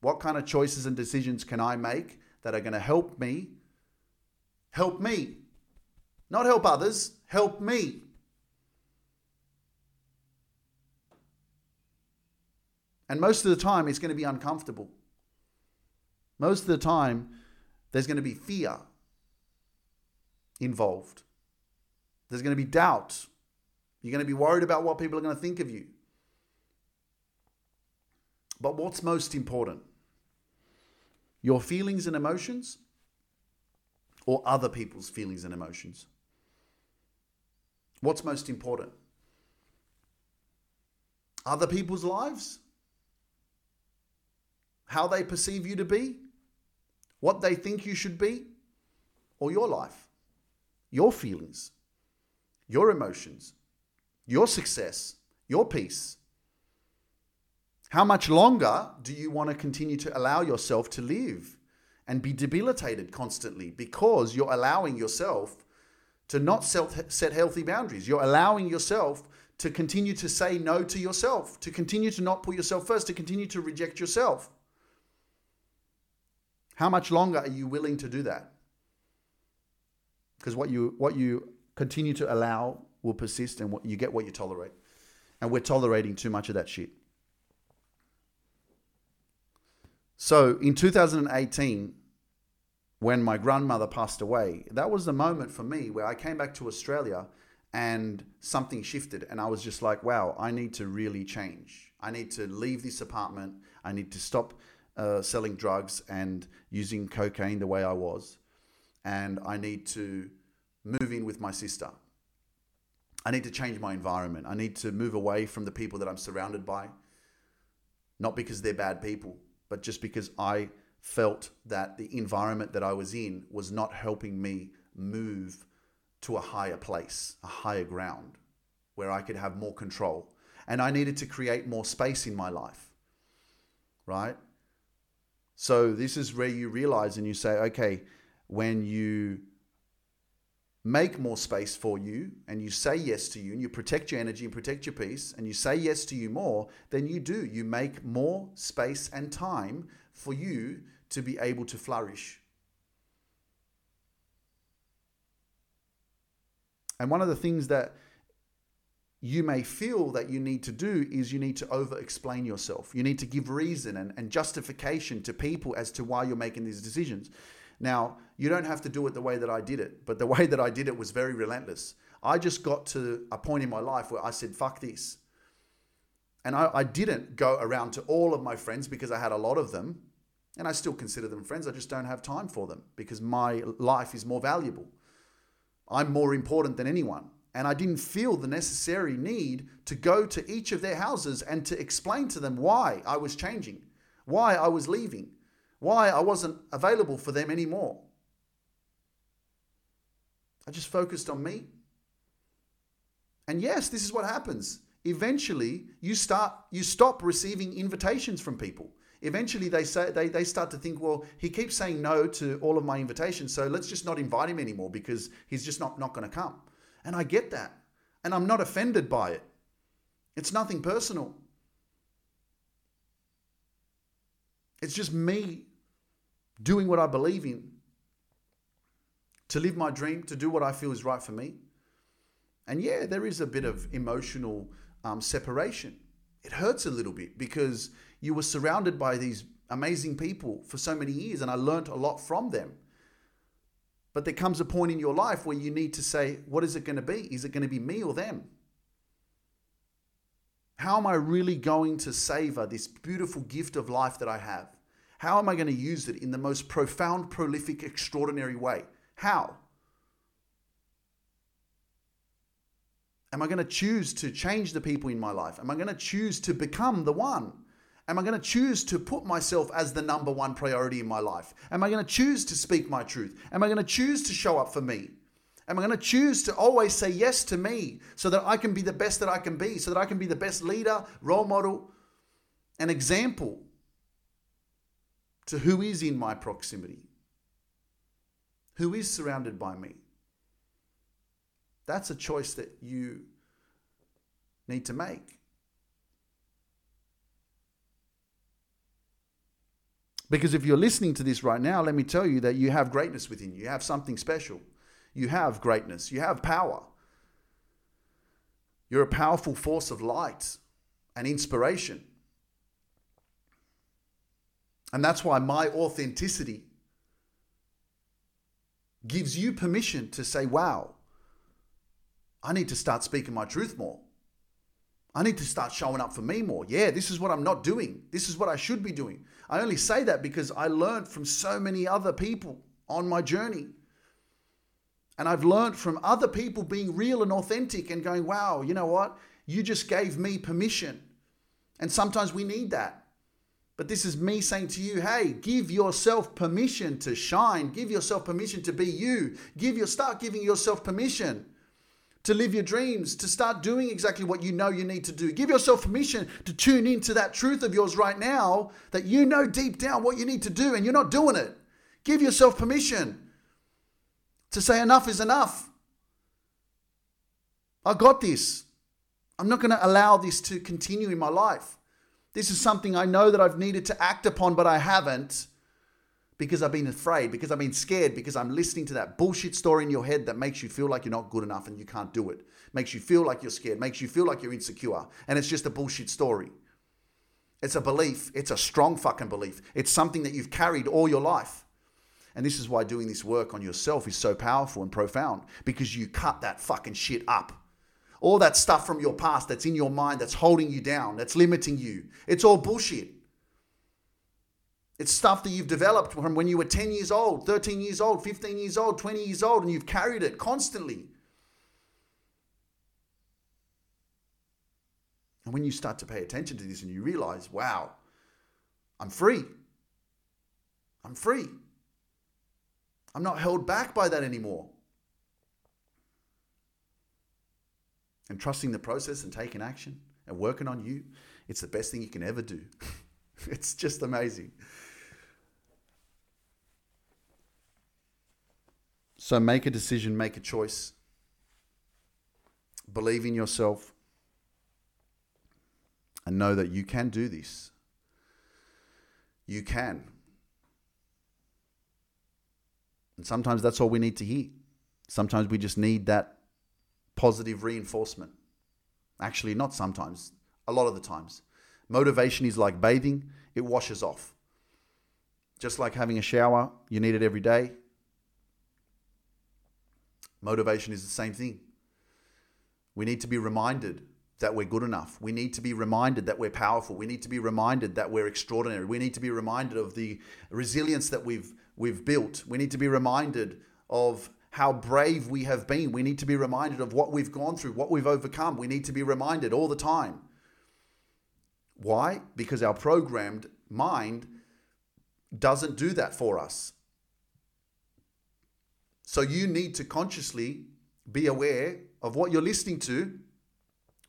What kind of choices and decisions can I make that are going to help me? Help me. Not help others, help me. And most of the time, it's going to be uncomfortable. Most of the time, there's going to be fear involved. There's going to be doubt. You're going to be worried about what people are going to think of you. But what's most important? Your feelings and emotions or other people's feelings and emotions? What's most important? Other people's lives? How they perceive you to be? What they think you should be? Or your life? Your feelings? your emotions, your success, your peace. How much longer do you want to continue to allow yourself to live and be debilitated constantly because you're allowing yourself to not set healthy boundaries? You're allowing yourself to continue to say no to yourself, to continue to not put yourself first, to continue to reject yourself. How much longer are you willing to do that? Because what you what you continue to allow will persist and what you get what you tolerate. And we're tolerating too much of that shit. So in 2018, when my grandmother passed away, that was the moment for me where I came back to Australia and something shifted. And I was just like, wow, I need to really change. I need to leave this apartment. I need to stop uh, selling drugs and using cocaine the way I was. And I need to move in with my sister. I need to change my environment. I need to move away from the people that I'm surrounded by. Not because they're bad people, but just because I felt that the environment that I was in was not helping me move to a higher place, a higher ground where I could have more control. And I needed to create more space in my life, right? So, this is where you realize and you say, okay, when you make more space for you and you say yes to you and you protect your energy and protect your peace and you say yes to you more, then you do. You make more space and time for you to be able to flourish. And one of the things that you may feel that you need to do is you need to over explain yourself. You need to give reason and, and justification to people as to why you're making these decisions. Now, you don't have to do it the way that I did it, but the way that I did it was very relentless. I just got to a point in my life where I said, fuck this. And I, I didn't go around to all of my friends because I had a lot of them. And I still consider them friends. I just don't have time for them because my life is more valuable. I'm more important than anyone. And I didn't feel the necessary need to go to each of their houses and to explain to them why I was changing, why I was leaving, why I wasn't available for them anymore. I just focused on me. And yes, this is what happens. Eventually, you start you stop receiving invitations from people. Eventually they say they, they start to think, well, he keeps saying no to all of my invitations, so let's just not invite him anymore because he's just not, not going to come. And I get that. And I'm not offended by it. It's nothing personal. It's just me doing what I believe in, to live my dream, to do what I feel is right for me. And yeah, there is a bit of emotional um, separation. It hurts a little bit because you were surrounded by these amazing people for so many years, and I learned a lot from them. But there comes a point in your life where you need to say, what is it going to be? Is it going to be me or them? How am I really going to savor this beautiful gift of life that I have? How am I going to use it in the most profound, prolific, extraordinary way? How? Am I going to choose to change the people in my life? Am I going to choose to become the one? Am I going to choose to put myself as the number one priority in my life? Am I going to choose to speak my truth? Am I going to choose to show up for me? Am I going to choose to always say yes to me so that I can be the best that I can be, so that I can be the best leader, role model, and example to who is in my proximity, who is surrounded by me. That's a choice that you need to make. Because if you're listening to this right now, let me tell you that you have greatness within you. You have something special. You have greatness. You have power. You're a powerful force of light and inspiration. And that's why my authenticity gives you permission to say, wow, I need to start speaking my truth more. I need to start showing up for me more. Yeah, this is what I'm not doing. This is what I should be doing. I only say that because I learned from so many other people on my journey. And I've learned from other people being real and authentic and going, wow, you know what? You just gave me permission. And sometimes we need that. But this is me saying to you, hey, give yourself permission to shine. Give yourself permission to be you. Give your start giving yourself permission to live your dreams, to start doing exactly what you know you need to do. Give yourself permission to tune into that truth of yours right now that you know deep down what you need to do and you're not doing it. Give yourself permission to say enough is enough. I got this. I'm not going to allow this to continue in my life. This is something I know that I've needed to act upon, but I haven't because I've been afraid, because I've been scared, because I'm listening to that bullshit story in your head that makes you feel like you're not good enough and you can't do it. Makes you feel like you're scared, makes you feel like you're insecure. And it's just a bullshit story. It's a belief. It's a strong fucking belief. It's something that you've carried all your life. And this is why doing this work on yourself is so powerful and profound because you cut that fucking shit up all that stuff from your past that's in your mind that's holding you down, that's limiting you. It's all bullshit. It's stuff that you've developed from when you were 10 years old, 13 years old, 15 years old, 20 years old, and you've carried it constantly. And when you start to pay attention to this and you realize, wow, I'm free. I'm free. I'm not held back by that anymore. And trusting the process and taking action and working on you, it's the best thing you can ever do. it's just amazing. So make a decision, make a choice. Believe in yourself and know that you can do this. You can. And sometimes that's all we need to hear. Sometimes we just need that positive reinforcement. Actually, not sometimes, a lot of the times. Motivation is like bathing, it washes off. Just like having a shower, you need it every day. Motivation is the same thing. We need to be reminded that we're good enough. We need to be reminded that we're powerful. We need to be reminded that we're extraordinary. We need to be reminded of the resilience that we've we've built. We need to be reminded of how brave we have been. We need to be reminded of what we've gone through, what we've overcome. We need to be reminded all the time. Why? Because our programmed mind doesn't do that for us. So you need to consciously be aware of what you're listening to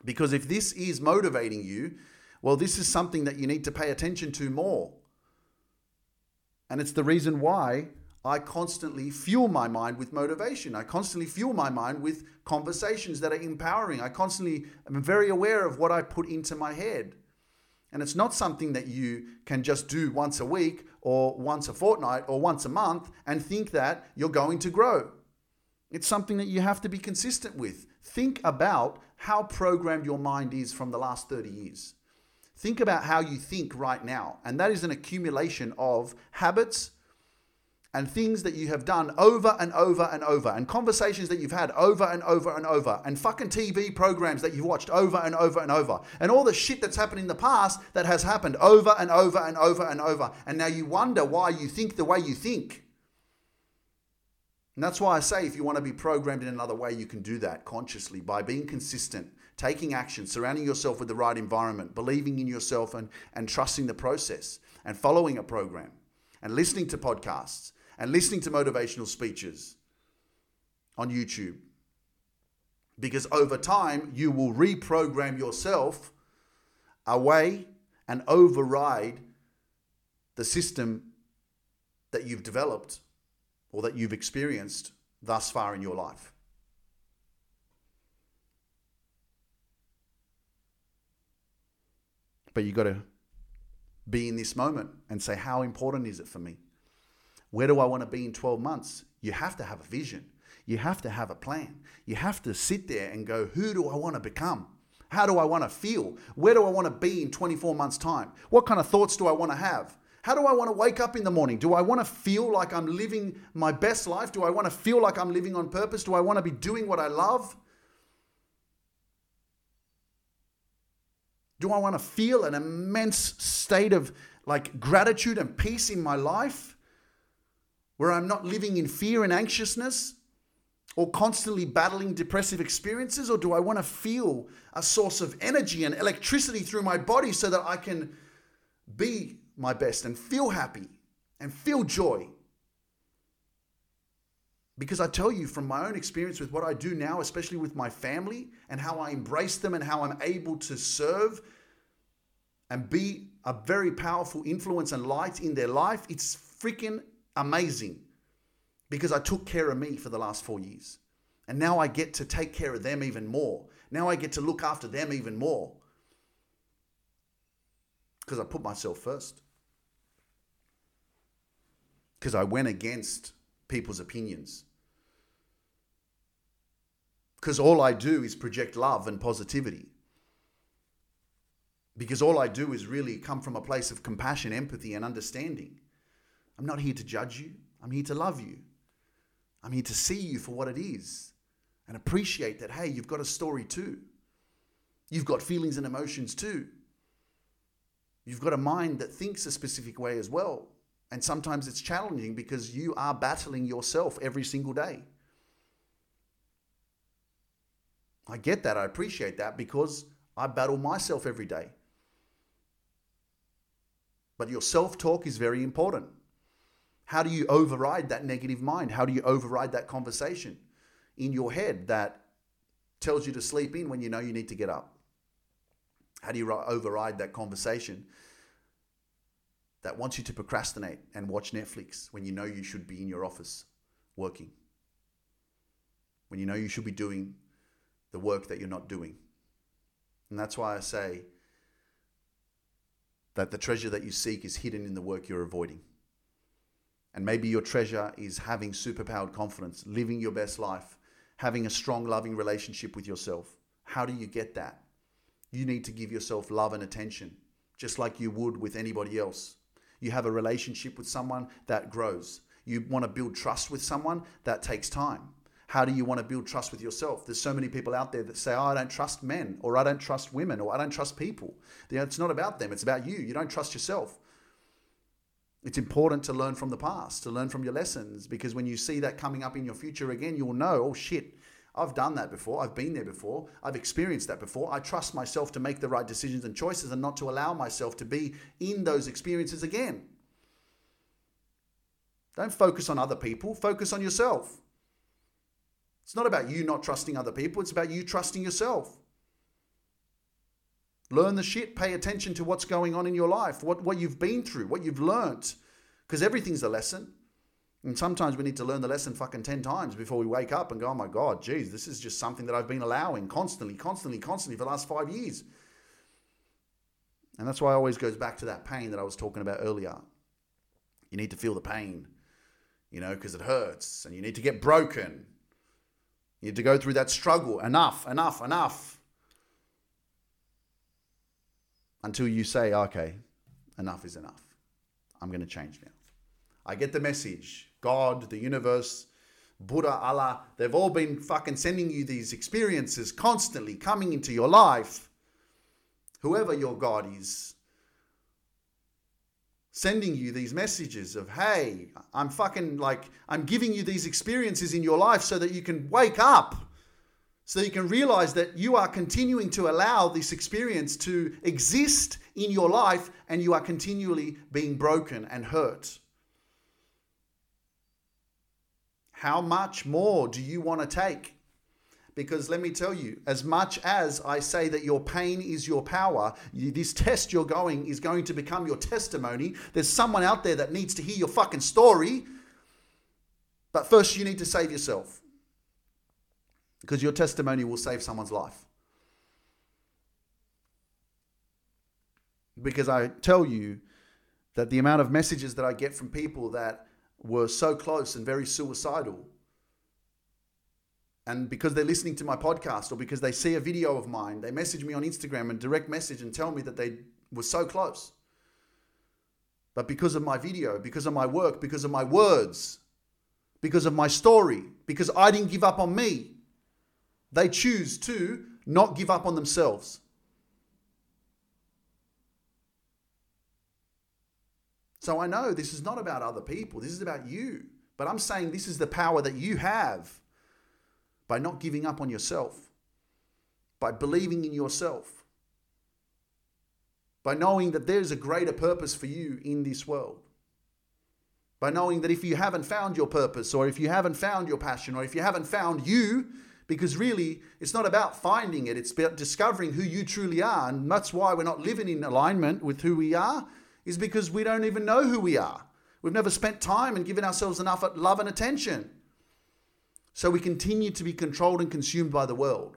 because if this is motivating you, well, this is something that you need to pay attention to more. And it's the reason why I constantly fuel my mind with motivation. I constantly fuel my mind with conversations that are empowering. I constantly am very aware of what I put into my head. And it's not something that you can just do once a week or once a fortnight or once a month and think that you're going to grow. It's something that you have to be consistent with. Think about how programmed your mind is from the last 30 years. Think about how you think right now. And that is an accumulation of habits, and things that you have done over and over and over, and conversations that you've had over and over and over, and fucking TV programs that you've watched over and over and over, and all the shit that's happened in the past that has happened over and over and over and over. And now you wonder why you think the way you think. And that's why I say if you want to be programmed in another way, you can do that consciously by being consistent, taking action, surrounding yourself with the right environment, believing in yourself and, and trusting the process, and following a program, and listening to podcasts and listening to motivational speeches on YouTube. Because over time, you will reprogram yourself away and override the system that you've developed or that you've experienced thus far in your life. But you've got to be in this moment and say, How important is it for me? Where do I want to be in 12 months? You have to have a vision. You have to have a plan. You have to sit there and go, who do I want to become? How do I want to feel? Where do I want to be in 24 months' time? What kind of thoughts do I want to have? How do I want to wake up in the morning? Do I want to feel like I'm living my best life? Do I want to feel like I'm living on purpose? Do I want to be doing what I love? Do I want to feel an immense state of like gratitude and peace in my life? Where I'm not living in fear and anxiousness or constantly battling depressive experiences? Or do I want to feel a source of energy and electricity through my body so that I can be my best and feel happy and feel joy? Because I tell you from my own experience with what I do now, especially with my family and how I embrace them and how I'm able to serve and be a very powerful influence and light in their life, it's freaking amazing because I took care of me for the last four years. And now I get to take care of them even more. Now I get to look after them even more because I put myself first. Because I went against people's opinions. Because all I do is project love and positivity. Because all I do is really come from a place of compassion, empathy, and understanding. I'm not here to judge you. I'm here to love you. I'm here to see you for what it is and appreciate that, hey, you've got a story too. You've got feelings and emotions too. You've got a mind that thinks a specific way as well. And sometimes it's challenging because you are battling yourself every single day. I get that. I appreciate that because I battle myself every day. But your self talk is very important. How do you override that negative mind? How do you override that conversation in your head that tells you to sleep in when you know you need to get up? How do you override that conversation that wants you to procrastinate and watch Netflix when you know you should be in your office working? When you know you should be doing the work that you're not doing? And that's why I say that the treasure that you seek is hidden in the work you're avoiding. And maybe your treasure is having superpowered confidence, living your best life, having a strong, loving relationship with yourself. How do you get that? You need to give yourself love and attention, just like you would with anybody else. You have a relationship with someone that grows. You want to build trust with someone that takes time. How do you want to build trust with yourself? There's so many people out there that say, oh, I don't trust men, or I don't trust women, or I don't trust people. It's not about them, it's about you. You don't trust yourself. It's important to learn from the past, to learn from your lessons, because when you see that coming up in your future again, you'll know, oh shit, I've done that before. I've been there before. I've experienced that before. I trust myself to make the right decisions and choices and not to allow myself to be in those experiences again. Don't focus on other people, focus on yourself. It's not about you not trusting other people, it's about you trusting yourself. Learn the shit, pay attention to what's going on in your life, what, what you've been through, what you've learnt, because everything's a lesson. And sometimes we need to learn the lesson fucking 10 times before we wake up and go, oh my God, geez, this is just something that I've been allowing constantly, constantly, constantly for the last five years. And that's why it always goes back to that pain that I was talking about earlier. You need to feel the pain, you know, because it hurts and you need to get broken. You need to go through that struggle. Enough, enough, enough until you say, okay, enough is enough. I'm going to change now. I get the message. God, the universe, Buddha, Allah, they've all been fucking sending you these experiences constantly coming into your life. Whoever your God is, sending you these messages of, hey, I'm fucking like, I'm giving you these experiences in your life so that you can wake up so you can realize that you are continuing to allow this experience to exist in your life and you are continually being broken and hurt. How much more do you want to take? Because let me tell you, as much as I say that your pain is your power, this test you're going is going to become your testimony. There's someone out there that needs to hear your fucking story. But first, you need to save yourself because your testimony will save someone's life. Because I tell you that the amount of messages that I get from people that were so close and very suicidal, and because they're listening to my podcast or because they see a video of mine, they message me on Instagram and direct message and tell me that they were so close. But because of my video, because of my work, because of my words, because of my story, because I didn't give up on me, they choose to not give up on themselves. So I know this is not about other people, this is about you. But I'm saying this is the power that you have by not giving up on yourself, by believing in yourself, by knowing that there's a greater purpose for you in this world. By knowing that if you haven't found your purpose, or if you haven't found your passion, or if you haven't found you, because really it's not about finding it it's about discovering who you truly are and that's why we're not living in alignment with who we are is because we don't even know who we are. We've never spent time and given ourselves enough love and attention. So we continue to be controlled and consumed by the world.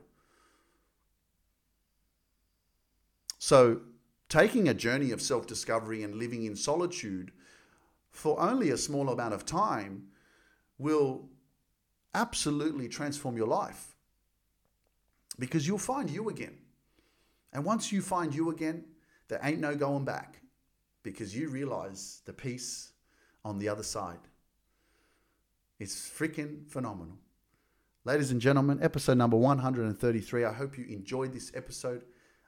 So taking a journey of self-discovery and living in solitude for only a small amount of time will absolutely transform your life because you'll find you again. And once you find you again, there ain't no going back because you realize the peace on the other side. It's freaking phenomenal. Ladies and gentlemen, episode number 133. I hope you enjoyed this episode.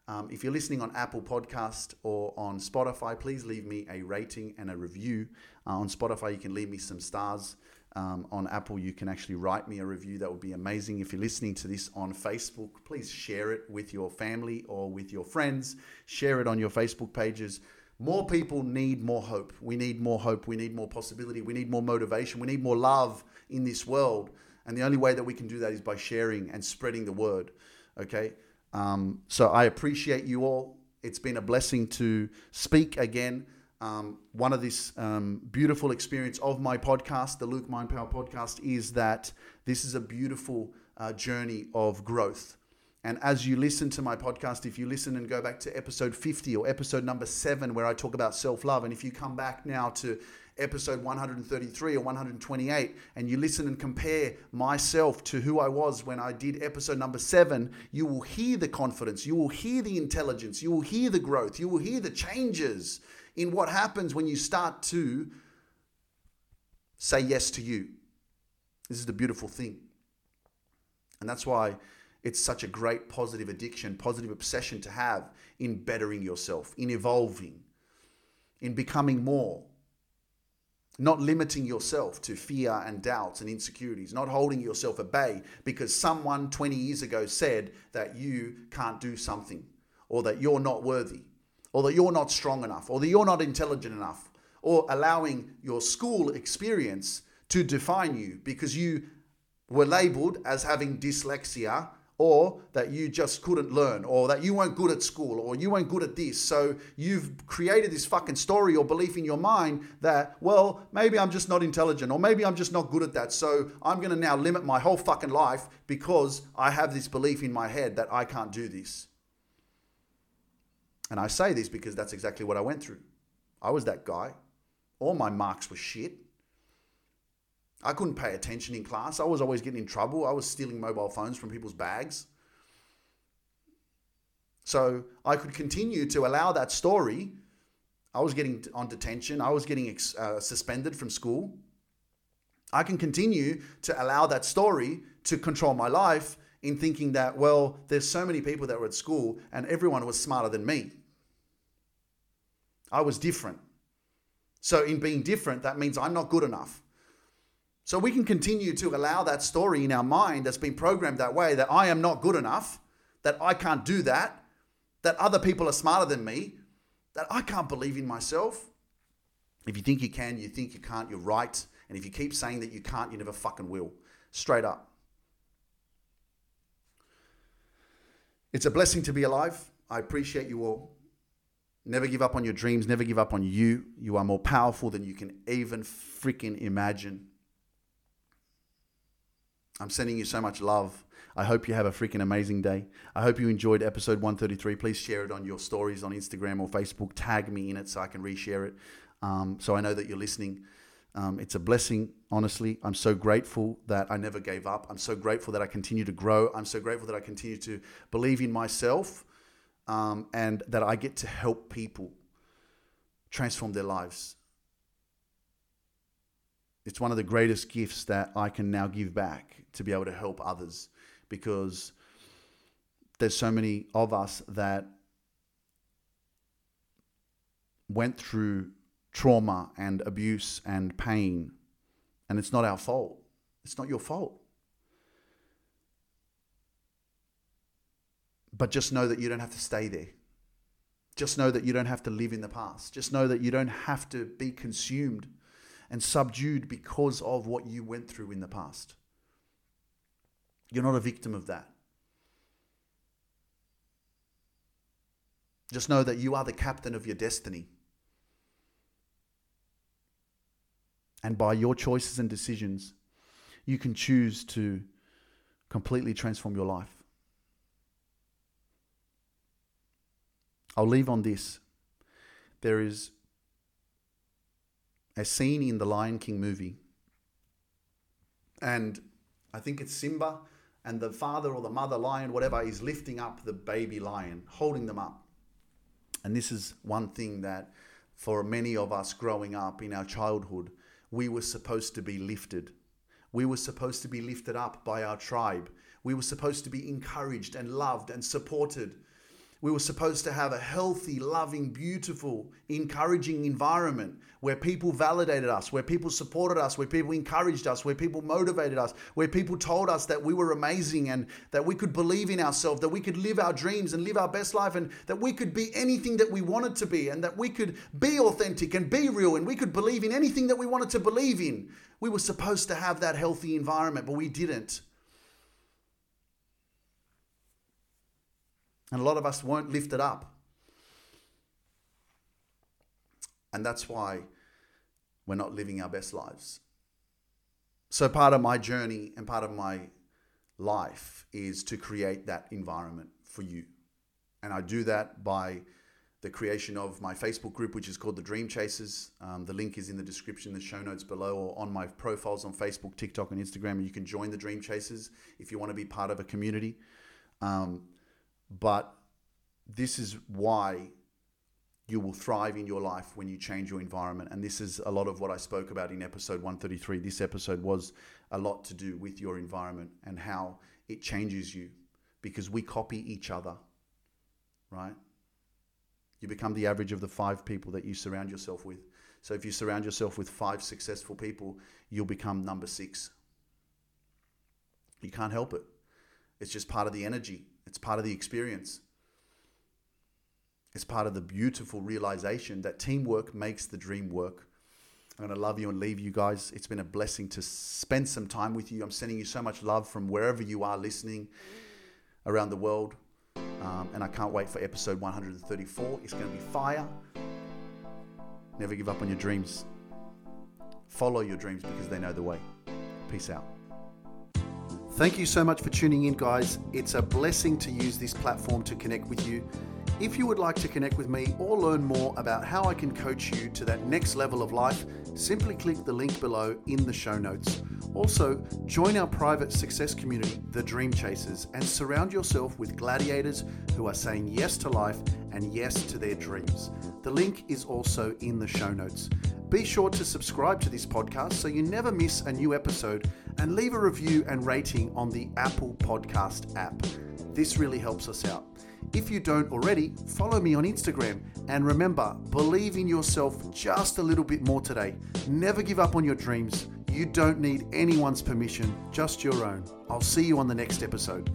Um, if you're listening on Apple Podcast or on Spotify, please leave me a rating and a review. Uh, on Spotify, you can leave me some stars um, on Apple, you can actually write me a review. That would be amazing. If you're listening to this on Facebook, please share it with your family or with your friends. Share it on your Facebook pages. More people need more hope. We need more hope. We need more possibility. We need more motivation. We need more love in this world. And the only way that we can do that is by sharing and spreading the word. Okay. Um, so I appreciate you all. It's been a blessing to speak again. Um, one of this um, beautiful experience of my podcast, the Luke Mind Power podcast, is that this is a beautiful uh, journey of growth. And as you listen to my podcast, if you listen and go back to episode 50 or episode number seven, where I talk about self love, and if you come back now to episode 133 or 128 and you listen and compare myself to who I was when I did episode number seven, you will hear the confidence, you will hear the intelligence, you will hear the growth, you will hear the changes in what happens when you start to say yes to you. This is the beautiful thing. And that's why it's such a great positive addiction, positive obsession to have in bettering yourself, in evolving, in becoming more. Not limiting yourself to fear and doubts and insecurities, not holding yourself at bay because someone 20 years ago said that you can't do something or that you're not worthy or that you're not strong enough, or that you're not intelligent enough, or allowing your school experience to define you because you were labeled as having dyslexia or that you just couldn't learn, or that you weren't good at school, or you weren't good at this. So you've created this fucking story or belief in your mind that, well, maybe I'm just not intelligent, or maybe I'm just not good at that. So I'm gonna now limit my whole fucking life because I have this belief in my head that I can't do this. And I say this because that's exactly what I went through. I was that guy. All my marks were shit. I couldn't pay attention in class. I was always getting in trouble. I was stealing mobile phones from people's bags. So I could continue to allow that story. I was getting on detention. I was getting uh, suspended from school. I can continue to allow that story to control my life in thinking that, well, there's so many people that were at school and everyone was smarter than me. I was different. So, in being different, that means I'm not good enough. So, we can continue to allow that story in our mind that's been programmed that way that I am not good enough, that I can't do that, that other people are smarter than me, that I can't believe in myself. If you think you can, you think you can't, you're right. And if you keep saying that you can't, you never fucking will. Straight up. It's a blessing to be alive. I appreciate you all. Never give up on your dreams. Never give up on you. You are more powerful than you can even freaking imagine. I'm sending you so much love. I hope you have a freaking amazing day. I hope you enjoyed episode 133. Please share it on your stories on Instagram or Facebook. Tag me in it so I can reshare it. Um, so I know that you're listening. Um, it's a blessing, honestly. I'm so grateful that I never gave up. I'm so grateful that I continue to grow. I'm so grateful that I continue to believe in myself um, and that I get to help people transform their lives. It's one of the greatest gifts that I can now give back to be able to help others because there's so many of us that went through trauma and abuse and pain, and it's not our fault. It's not your fault. But just know that you don't have to stay there. Just know that you don't have to live in the past. Just know that you don't have to be consumed and subdued because of what you went through in the past. You're not a victim of that. Just know that you are the captain of your destiny. And by your choices and decisions, you can choose to completely transform your life. I'll leave on this. There is a scene in the Lion King movie, and I think it's Simba, and the father or the mother lion, whatever, is lifting up the baby lion, holding them up. And this is one thing that, for many of us growing up in our childhood, we were supposed to be lifted. We were supposed to be lifted up by our tribe. We were supposed to be encouraged and loved and supported We were supposed to have a healthy, loving, beautiful, encouraging environment where people validated us, where people supported us, where people encouraged us, where people motivated us, where people told us that we were amazing and that we could believe in ourselves, that we could live our dreams and live our best life, and that we could be anything that we wanted to be, and that we could be authentic and be real, and we could believe in anything that we wanted to believe in. We were supposed to have that healthy environment, but we didn't. And a lot of us weren't lifted up. And that's why we're not living our best lives. So, part of my journey and part of my life is to create that environment for you. And I do that by the creation of my Facebook group, which is called the Dream Chasers. Um, the link is in the description, the show notes below, or on my profiles on Facebook, TikTok, and Instagram. And you can join the Dream Chasers if you want to be part of a community. Um, but this is why you will thrive in your life when you change your environment. And this is a lot of what I spoke about in episode 133. This episode was a lot to do with your environment and how it changes you because we copy each other, right? You become the average of the five people that you surround yourself with. So if you surround yourself with five successful people, you'll become number six. You can't help it. It's just part of the energy, it's part of the experience. It's part of the beautiful realization that teamwork makes the dream work. I'm going to love you and leave you guys. It's been a blessing to spend some time with you. I'm sending you so much love from wherever you are listening around the world. Um, and I can't wait for episode 134. It's going to be fire. Never give up on your dreams. Follow your dreams because they know the way. Peace out. Thank you so much for tuning in, guys. It's a blessing to use this platform to connect with you. If you would like to connect with me or learn more about how I can coach you to that next level of life, simply click the link below in the show notes. Also, join our private success community, the Dream Chasers, and surround yourself with gladiators who are saying yes to life and yes to their dreams. The link is also in the show notes. Be sure to subscribe to this podcast so you never miss a new episode and leave a review and rating on the Apple Podcast app. This really helps us out. If you don't already, follow me on Instagram. And remember, believe in yourself just a little bit more today. Never give up on your dreams. You don't need anyone's permission, just your own. I'll see you on the next episode.